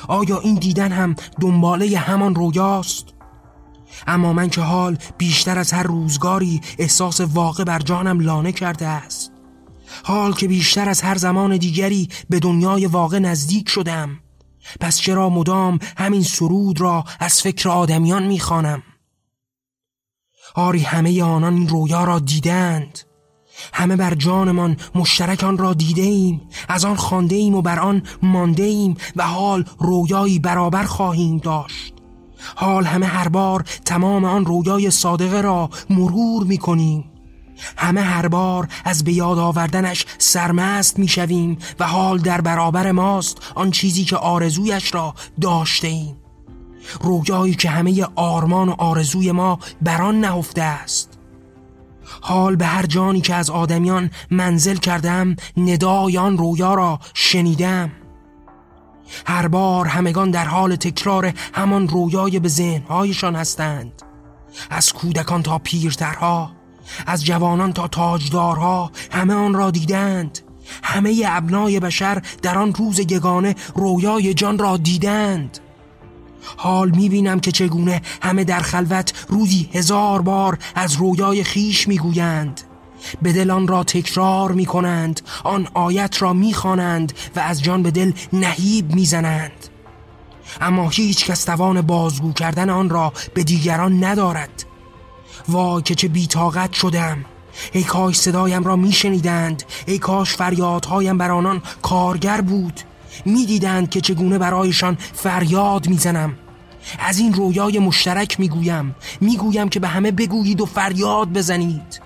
آیا این دیدن هم دنباله همان رویاست؟ اما من که حال بیشتر از هر روزگاری احساس واقع بر جانم لانه کرده است. حال که بیشتر از هر زمان دیگری به دنیای واقع نزدیک شدم. پس چرا مدام همین سرود را از فکر آدمیان می‌خوانم؟ آری همه آنان این رویا را دیدند. همه بر جانمان مشترک آن را دیده ایم از آن خانده ایم و بر آن مانده ایم و حال رویایی برابر خواهیم داشت. حال همه هر بار تمام آن رویای صادقه را مرور می کنیم همه هر بار از به یاد آوردنش سرمست می‌شویم و حال در برابر ماست آن چیزی که آرزویش را داشته ایم رویایی که همه آرمان و آرزوی ما بران نهفته است. حال به هر جانی که از آدمیان منزل کردم ندای آن رویا را شنیدم. هر بار همگان در حال تکرار همان رویای به ذهنهایشان هستند. از کودکان تا پیرترها از جوانان تا تاجدارها همه آن را دیدند. همه ابنای بشر در آن روز یگانه رویای جان را دیدند. حال می‌بینم که چگونه همه در خلوت روزی هزار بار از رویای خیش می‌گویند. به دل آن را تکرار می کنند آن آیت را می خوانند و از جان به دل نهیب می‌زنند. اما هیچ کس توان بازگو کردن آن را به دیگران ندارد. وای که چه بیتاقت شدم! ای کاش صدایم را میشنیدند ای کاش فریادهایم بر آنان کارگر بود. می‌دیدند که چگونه برایشان فریاد می‌زنم. از این رویای مشترک می‌گویم می‌گویم که به همه بگویید و فریاد بزنید.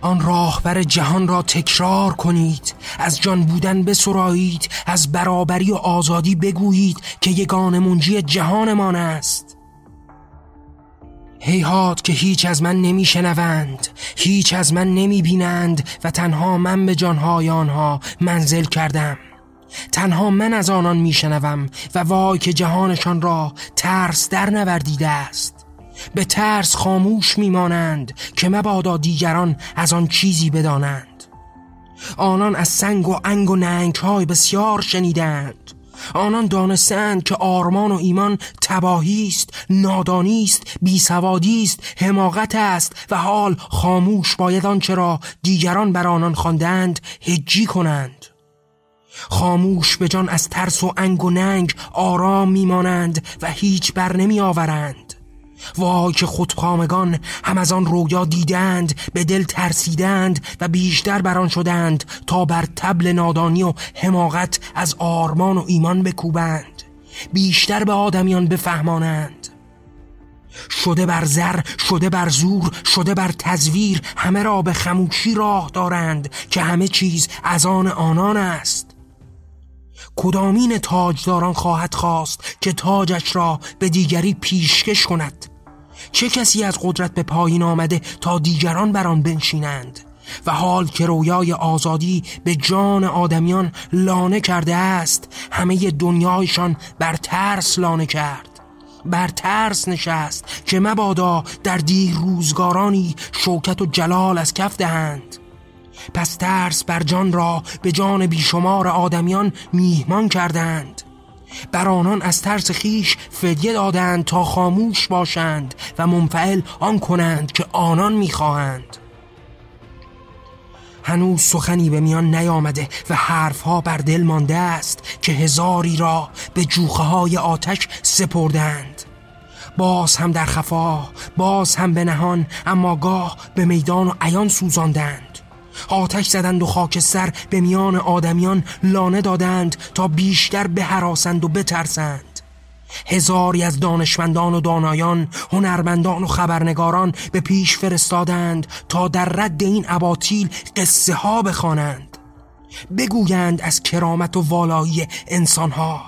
آن راهبر جهان را تکرار کنید. از جان بودن بسرایید. از برابری و آزادی بگویید که یگان منجی جهانمان است. هیهات که هیچ از من نمیشنوند هیچ از من نمی‌بینند و تنها من به جانهای آنها منزل کردم. تنها من از آنان میشنوم و وای که جهانشان را ترس در نوردیده است. به ترس خاموش میمانند که مبادا دیگران از آن چیزی بدانند. آنان از سنگ و انگ و ننگ های بسیار شنیدند. آنان دانستند که آرمان و ایمان تباهی است نادانی است بیسوادی است حماقت است و حال خاموش باید آنچه را دیگران بر آنان خواندند هجی کنند. خاموش به جان از ترس و انگ و ننگ آرام میمانند و هیچ بر نمی آورند وای که خودخامگان هم از آن رویا دیدند به دل ترسیدند و بیشتر بران شدند تا بر تبل نادانی و حماقت از آرمان و ایمان بکوبند. بیشتر به آدمیان بفهمانند. شده بر زر شده بر زور شده بر تزویر همه را به خموشی راه دارند که همه چیز از آن آنان است. کدامین تاجداران خواهد خواست که تاجش را به دیگری پیشکش کند؟ چه کسی از قدرت به پایین آمده تا دیگران بر آن بنشینند؟ و حال که رویای آزادی به جان آدمیان لانه کرده است همه دنیایشان بر ترس لانه کرد. بر ترس نشست که مبادا در دیر روزگارانی شوکت و جلال از کف دهند. پس ترس بر جان را به جان بیشمار آدمیان میهمان کردند. بر آنان از ترس خیش فدیه دادند تا خاموش باشند و منفعل آن کنند که آنان می‌خواهند. هنوز سخنی به میان نیامده و حرفها بر دل مانده است که هزاری را به جوخه های آتش سپردند. باز هم در خفا باز هم به نهان اما گاه به میدان و عیان سوزاندند. آتش زدند و خاکستر به میان آدمیان لانه دادند تا بیشتر بهراسند و بترسند. هزاری از دانشمندان و دانایان هنرمندان و خبرنگاران به پیش فرستادند تا در رد این اباطیل قصه ها بخوانند. بگویند از کرامت و والایی انسانها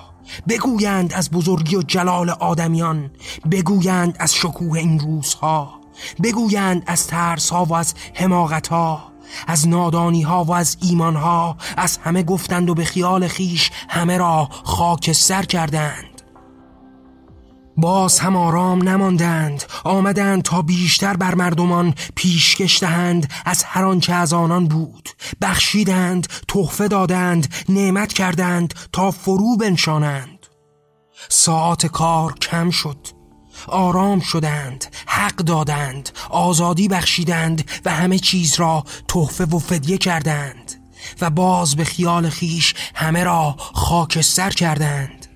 بگویند از بزرگی و جلال آدمیان بگویند از شکوه این روزها بگویند از ترس ها و از حماقت ها از نادانی ها و از ایمان ها از همه گفتند و به خیال خیش همه را خاکستر کردند. باز هم آرام نماندند آمدند تا بیشتر بر مردمان پیشکش دهند از هر آنچه از آنان بود. بخشیدند تحفه دادند نعمت کردند تا فرو بنشانند. ساعت کار کم شد. آرام شدند حق دادند آزادی بخشیدند و همه چیز را تحفه و فدیه کردند و باز به خیال خیش همه را خاکستر کردند.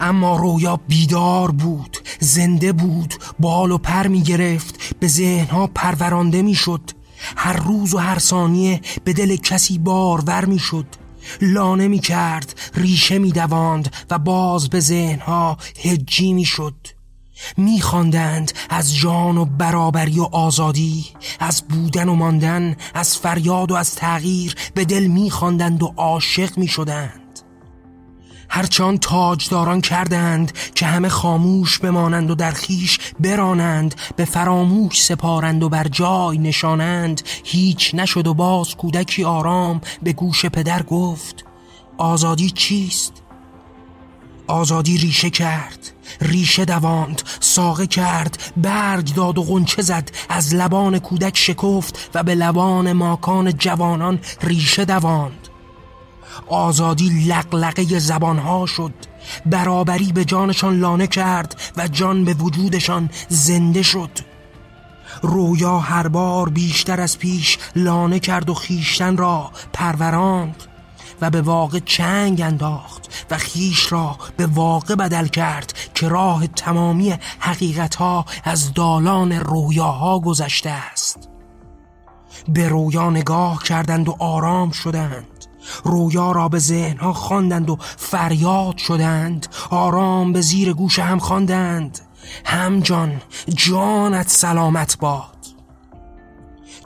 اما رویا بیدار بود زنده بود بال و پر می گرفت به ذهنها پرورانده می شد. هر روز و هر ثانیه به دل کسی بارور می شد. لانه می کرد ریشه می دواند و باز به ذهنها هجی می شد میخواندند از جان و برابری و آزادی از بودن و ماندن از فریاد و از تغییر به دل میخواندند و عاشق می‌شدند. هرچان تاجداران کردند که همه خاموش بمانند و در خیش برانند به فراموش سپارند و بر جای نشانند هیچ نشد و باز کودکی آرام به گوش پدر گفت آزادی چیست؟ آزادی ریشه کرد ریشه دواند ساقه کرد برگ داد و غنچه زد از لبان کودک شکفت و به لبان ماکان جوانان ریشه دواند آزادی لقلقه زبانها شد. برابری به جانشان لانه کرد و جان به وجودشان زنده شد. رویا هر بار بیشتر از پیش لانه کرد و خیشتن را پروراند و به واقع چنگ انداخت و خیش را به واقع بدل کرد که راه تمامی حقیقتها از دالان رویاها گذشته است. به رویا نگاه کردند و آرام شدند. رویا را به ذهنها خواندند و فریاد شدند. آرام به زیر گوش هم خواندند. هم جان جانت سلامت باد.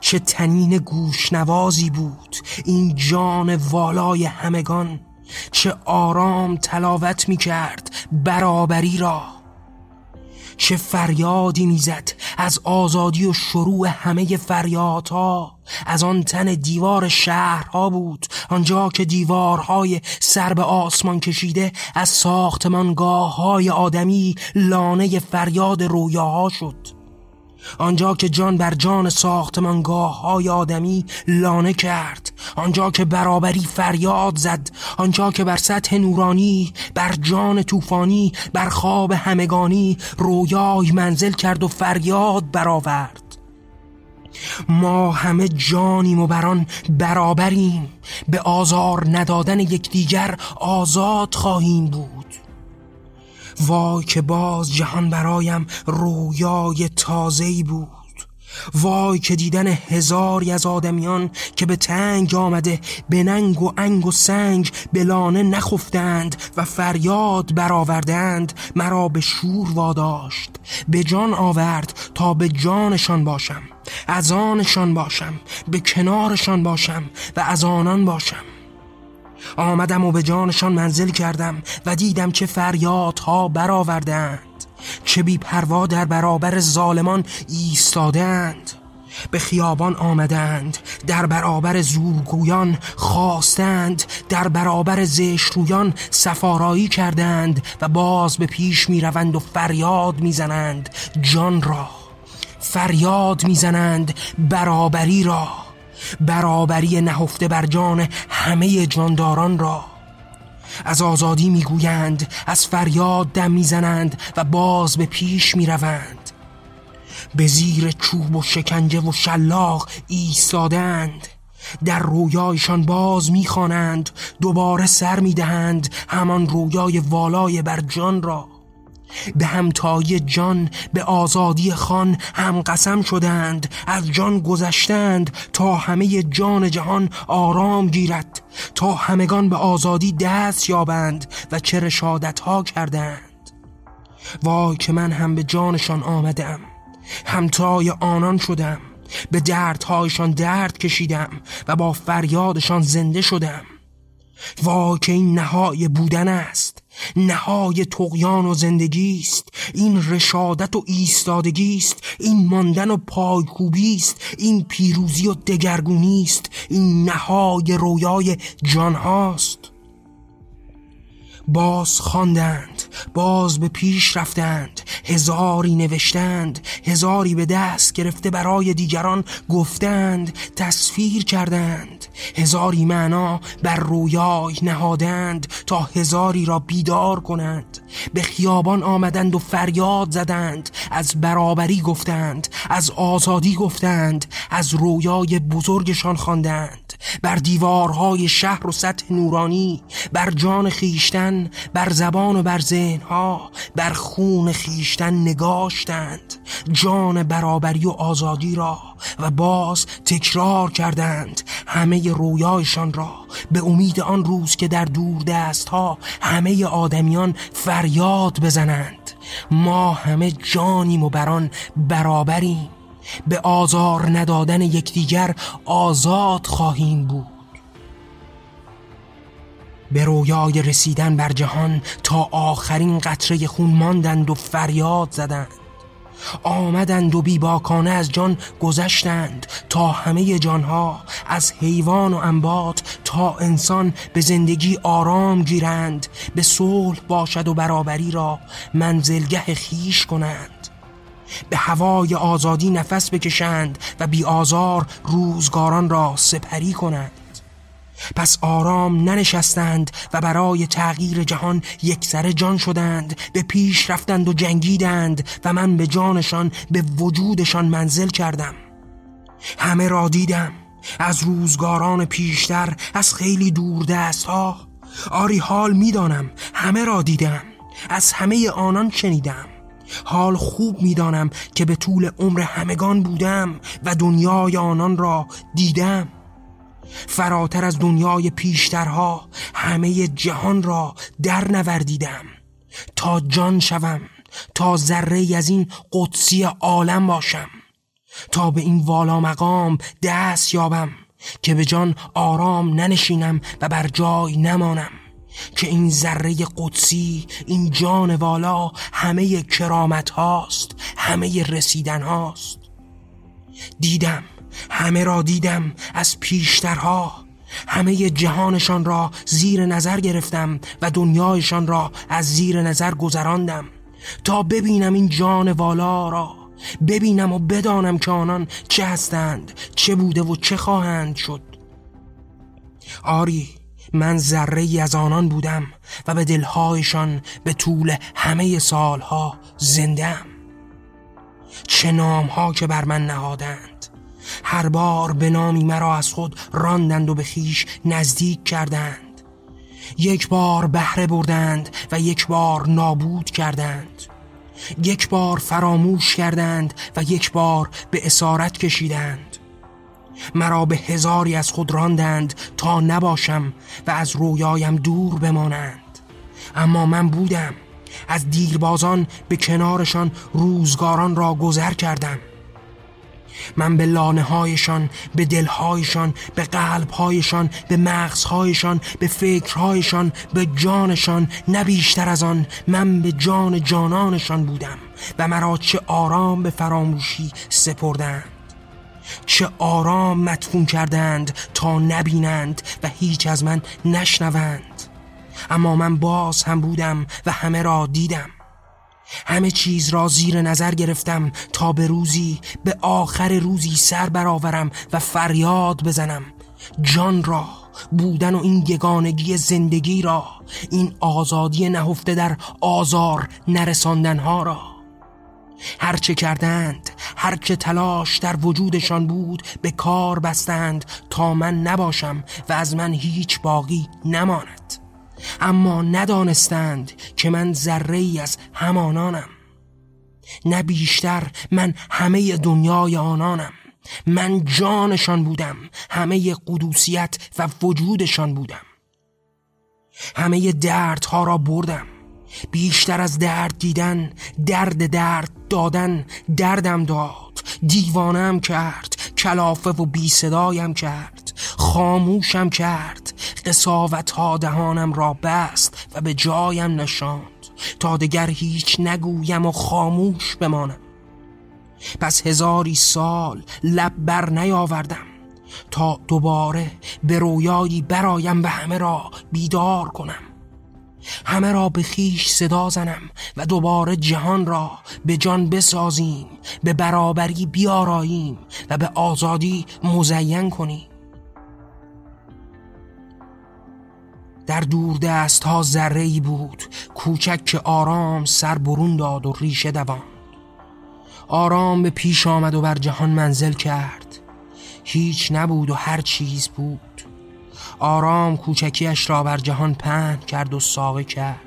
چه تنین گوشنوازی بود. این جان والای همگان. چه آرام تلاوت می کرد برابری را. چه فریادی می‌زد از آزادی و شروع همه فریادها. از آن تن دیوار شهرها بود آنجا که دیوارهای سر به آسمان کشیده از ساختمانگاه های آدمی لانه فریاد رویاها شد. آنجا که جان بر جان ساختمانگاه های آدمی لانه کرد آنجا که برابری فریاد زد آنجا که بر سطح نورانی بر جان طوفانی بر خواب همگانی رویای منزل کرد و فریاد برآورد. ما همه جانیم و بران برابریم به آزار ندادن یکدیگر آزاد خواهیم بود. وای که باز جهان برایم رویای تازه‌ای بود. وای که دیدن هزاری از آدمیان که به تنگ آمده به ننگ و انگ و سنگ به لانه نخفتند و فریاد برآوردند مرا به شور واداشت. به جان آورد تا به جانشان باشم از آنشان باشم به کنارشان باشم و از آنان باشم. آمدم و به جانشان منزل کردم و دیدم که فریادها برآوردند چه بی پروا در برابر ظالمان ایستادند. به خیابان آمدند در برابر زورگویان خواستند در برابر زشرویان سفارایی کردند و باز به پیش می روند و فریاد می‌زنند جان را فریاد می‌زنند برابری را. برابری نهفته بر جان همه جانداران را. از آزادی می‌گویند از فریاد دم می‌زنند و باز به پیش می‌روند. به زیر چوب و شکنجه و شلاق ایستادند. در رویایشان باز می‌خوانند دوباره سر می‌دهند همان رویای والای بر جان را. به همتایی جان به آزادی خان هم قسم شدند از جان گذشتند تا همه جان جهان آرام گیرد تا همگان به آزادی دست یابند و چه رشادت ها کردند. وای که من هم به جانشان آمدم همتای آنان شدم به دردهایشان درد کشیدم و با فریادشان زنده شدم. وای که این نهای بودن است. نهای تقیان و زندگی است این رشادت و ایستادگی است این ماندن و پایکوبی است این پیروزی و دگرگونی است این نهای رویای جان هاست باز خواندند باز به پیش رفتند هزاری نوشتند هزاری به دست گرفته برای دیگران گفتند تصویر کردند هزاری معنا بر رویای نهادند تا هزاری را بیدار کنند به خیابان آمدند و فریاد زدند از برابری گفتند از آزادی گفتند از رویای بزرگشان خواندند بر دیوارهای شهر و سطح نورانی بر جان خیشتن بر زبان و بر ذهنها بر خون خیشتن نگاشتند. جان برابری و آزادی را و باز تکرار کردند همه رویایشان را. به امید آن روز که در دور دست ها همه آدمیان فریاد بزنند. ما همه جانیم و بران برابریم. به آزار ندادن یکدیگر آزاد خواهیم بود. به رویای رسیدن بر جهان تا آخرین قطره خون ماندند و فریاد زدند. آمدند و بیباکانه از جان گذشتند تا همه جانها از حیوان و انبات تا انسان به زندگی آرام گیرند به صلح باشد و برابری را منزلگه خیش کنند. به هوای آزادی نفس بکشند و بی آزار روزگاران را سپری کنند. پس آرام ننشستند و برای تغییر جهان یکسره جان شدند به پیش رفتند و جنگیدند و من به جانشان به وجودشان منزل کردم. همه را دیدم از روزگاران پیشتر از خیلی دور دست ها آری حال می‌دانم همه را دیدم از همه آنان شنیدم. حال خوب می‌دانم که به طول عمر همگان بودم و دنیای آنان را دیدم. فراتر از دنیای پیشترها همه جهان را در نوردیدم. تا جان شوم تا ذره از این قدسی عالم باشم. تا به این والا مقام دست یابم که به جان آرام ننشینم و بر جای نمانم. که این ذره قدسی این جان والا همه کرامت هاست همه رسیدن هاست. دیدم همه را دیدم از پیشترها. همه جهانشان را زیر نظر گرفتم و دنیایشان را از زیر نظر گذراندم. تا ببینم این جان والا را ببینم و بدانم که آنان چه هستند چه بوده و چه خواهند شد. آری من ذره ای از آنان بودم و به دلهایشان به طول همه سالها زندم چه نامها که بر من نهادند. هر بار به نامی مرا از خود راندند و به خیش نزدیک کردند. یک بار بهره بردند و یک بار نابود کردند. یک بار فراموش کردند و یک بار به اسارت کشیدند. مرا به هزاری از خود راندند تا نباشم و از رویایم دور بمانند. اما من بودم. از دیربازان به کنارشان روزگاران را گذر کردم. من به لانه هایشان به دلهایشان به قلبهایشان به مغزهایشان به فکرهایشان به جانشان نه بیشتر از آن من به جان جانانشان بودم و مرا چه آرام به فراموشی سپردند چه آرام مدفون کردند تا نبینند و هیچ از من نشنوند. اما من باز هم بودم و همه را دیدم. همه چیز را زیر نظر گرفتم تا به روزی به آخر روزی سر برآورم و فریاد بزنم. جان را بودن و این یگانگی زندگی را این آزادی نهفته در آزار نرساندنها را. هرچه کردند هرچه تلاش در وجودشان بود به کار بستند تا من نباشم و از من هیچ باقی نماند. اما ندانستند که من ذره ای از همانانم. نه بیشتر من همه دنیای آنانم. من جانشان بودم همه قدوسیت و وجودشان بودم. همه دردها را بردم. بیشتر از درد دیدن درد درد دادن دردم داد دیوانم کرد. کلافه و بی صدایم کرد. خاموشم کرد. قصاوت ها دهانم را بست و به جایم نشاند. تا دگر هیچ نگویم و خاموش بمانم. پس هزاری سال لب بر نیاوردم. تا دوباره به رویایی برایم و همه را بیدار کنم. همه را به خیش صدا زنم و دوباره جهان را به جان بسازیم به برابری بیاراییم و به آزادی مزین کنیم. در دور دست ها ذره بود کوچک که آرام سر برون داد و ریشه دوان. آرام به پیش آمد و بر جهان منزل کرد. هیچ نبود و هر چیز بود. آرام کوچکیش را بر جهان پهن کرد و ساقه کرد.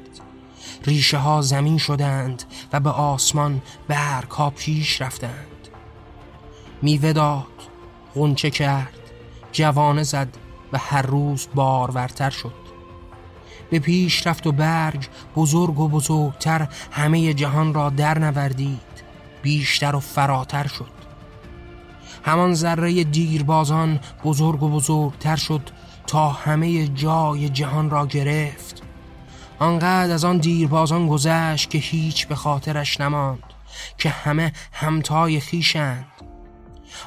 ریشه ها زمین شدند و به آسمان برگ ها پیش رفتند. میوه داد غنچه کرد جوانه زد و هر روز بارورتر شد. به پیش رفت و برگ بزرگ و بزرگتر همه جهان را در نوردید بیشتر و فراتر شد. همان ذره دیربازان بزرگ و بزرگتر شد تا همه جای جهان را گرفت. آنقدر از آن دیربازان گذشت که هیچ به خاطرش نماند که همه همتای خیشند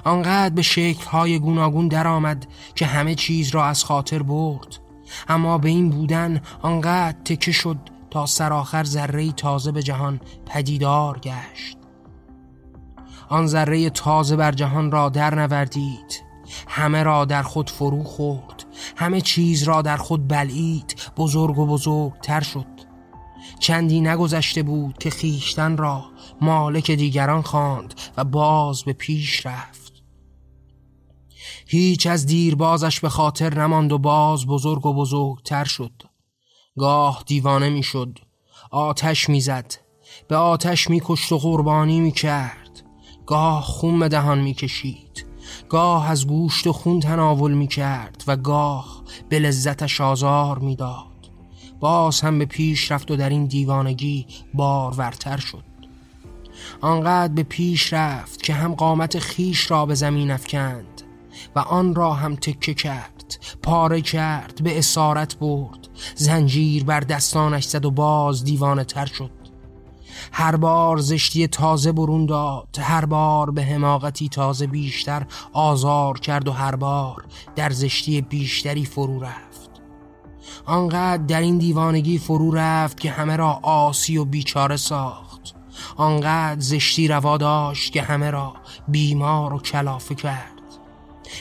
آنقدر به شکلهای گوناگون درآمد که همه چیز را از خاطر برد. اما به این بودن آنقدر تکه شد تا سرآخر ذره تازه به جهان پدیدار گشت. آن ذره تازه بر جهان را در نوردید همه را در خود فرو خورد همه چیز را در خود بلعید بزرگ و بزرگتر شد. چندی نگذشته بود که خیشتن را مالک دیگران خواند و باز به پیش رفت. هیچ از دیربازش به خاطر نماند و باز بزرگ و بزرگتر شد. گاه دیوانه می‌شد. آتش می‌زد. به آتش میکشت و قربانی می‌کرد. گاه خون به دهان می‌کشید. گاه از گوشت و خون تناول می‌کرد و گاه به لذتش آزار می‌داد. باز هم به پیش رفت و در این دیوانگی بارورتر شد. آنقدر به پیش رفت که هم قامت خیش را به زمین افکند و آن را هم تکه کرد پاره کرد به اسارت برد. زنجیر بر دستانش زد و باز دیوانه تر شد. هر بار زشتی تازه برون داد هر بار به حماقتی تازه بیشتر آزار کرد و هر بار در زشتی بیشتری فرو رفت. آنقدر در این دیوانگی فرو رفت که همه را آسی و بیچاره ساخت. آنقدر زشتی روا داشت که همه را بیمار و کلافه کرد.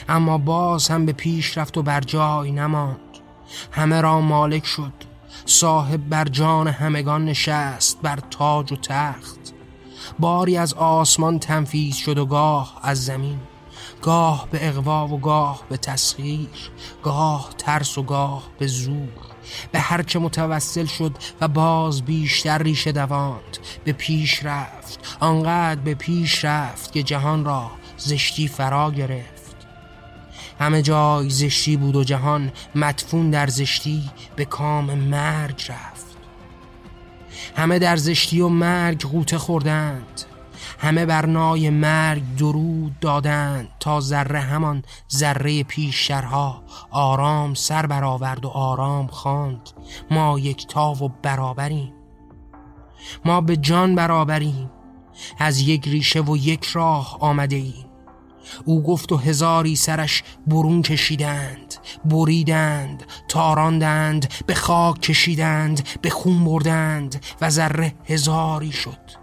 اما باز هم به پیش رفت و بر جای نماند. همه را مالک شد. صاحب بر جان همگان نشست بر تاج و تخت. باری از آسمان تنفیز شد و گاه از زمین. گاه به اقوا و گاه به تسخیر گاه ترس و گاه به زور. به هر که متوسل شد و باز بیشتر ریشه دواند به پیش رفت. آنقدر به پیش رفت که جهان را زشتی فرا گرفت. همه جای زشتی بود و جهان مدفون در زشتی به کام مرگ رفت. همه در زشتی و مرگ غوطه خوردند. همه بر نای مرگ درود دادند تا ذره همان ذره پیشترها آرام سر برآورد و آرام خواند. ما یک تا و برابریم. ما به جان برابریم. از یک ریشه و یک راه آمده ایم. او گفت و هزاری سرش برون کشیدند بریدند تاراندند به خاک کشیدند به خون بردند و ذره هزاری شد.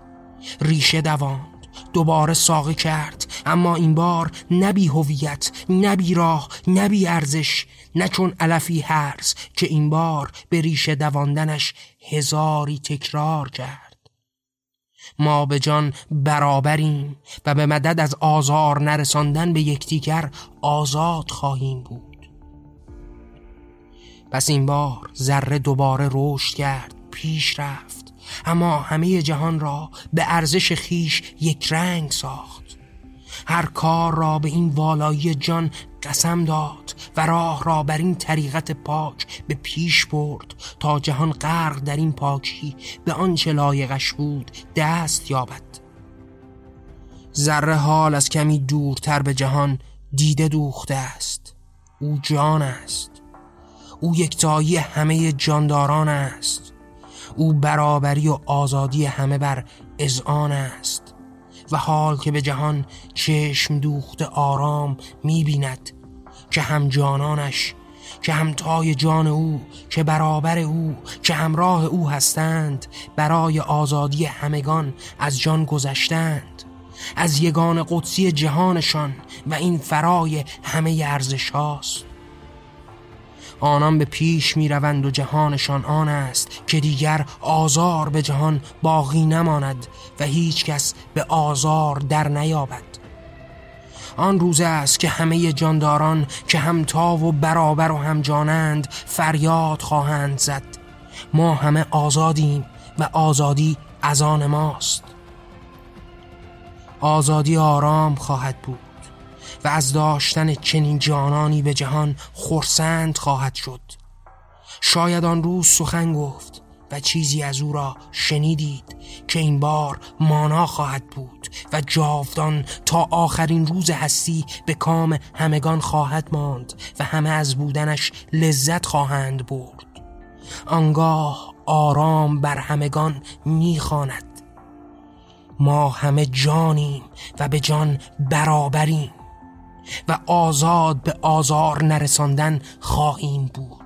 ریشه دواند دوباره ساقه کرد. اما این بار نبی هویت نبی راه نبی ارزش نه چون علفی هرز که این بار به ریشه دواندنش هزاری تکرار کرد. ما به جان برابریم و به مدد از آزار نرساندن به یکدیگر آزاد خواهیم بود. پس این بار ذره دوباره رشد کرد پیش رفت اما همه جهان را به ارزش خیش یک رنگ ساخت. هر کار را به این والایی جان قسم داد. و راه را بر این طریقت پاک به پیش برد تا جهان غرق در این پاکی به آنچه لایقش بود دست یابد. ذره حال از کمی دورتر به جهان دیده دوخته است. او جان است. او یکتایی همه جانداران است. او برابری و آزادی همه بر اذعان است. و حال که به جهان چشم دوخته آرام می‌بیند. که هم جانانش که همتای جان او که برابر او که همراه او هستند برای آزادی همگان از جان گذشتند از یگان قدسی جهانشان و این فرای همه ارزش هاست. آنان به پیش می روند و جهانشان آن است که دیگر آزار به جهان باقی نماند و هیچ کس به آزار در نیابد. آن روز است که همه جانداران که همتا و برابر و هم جانند فریاد خواهند زد. ما همه آزادیم و آزادی از آن ماست. آزادی آرام خواهد بود و از داشتن چنین جانانی به جهان خورسند خواهد شد. شاید آن روز سخن گفت و چیزی از او را شنیدید که این بار مانا خواهد بود و جاودان تا آخرین روز هستی به کام همگان خواهد ماند و همه از بودنش لذت خواهند برد. آنگاه آرام بر همگان می‌خواند ما همه جانیم و به جان برابریم و آزاد به آزار نرساندن خواهیم بود.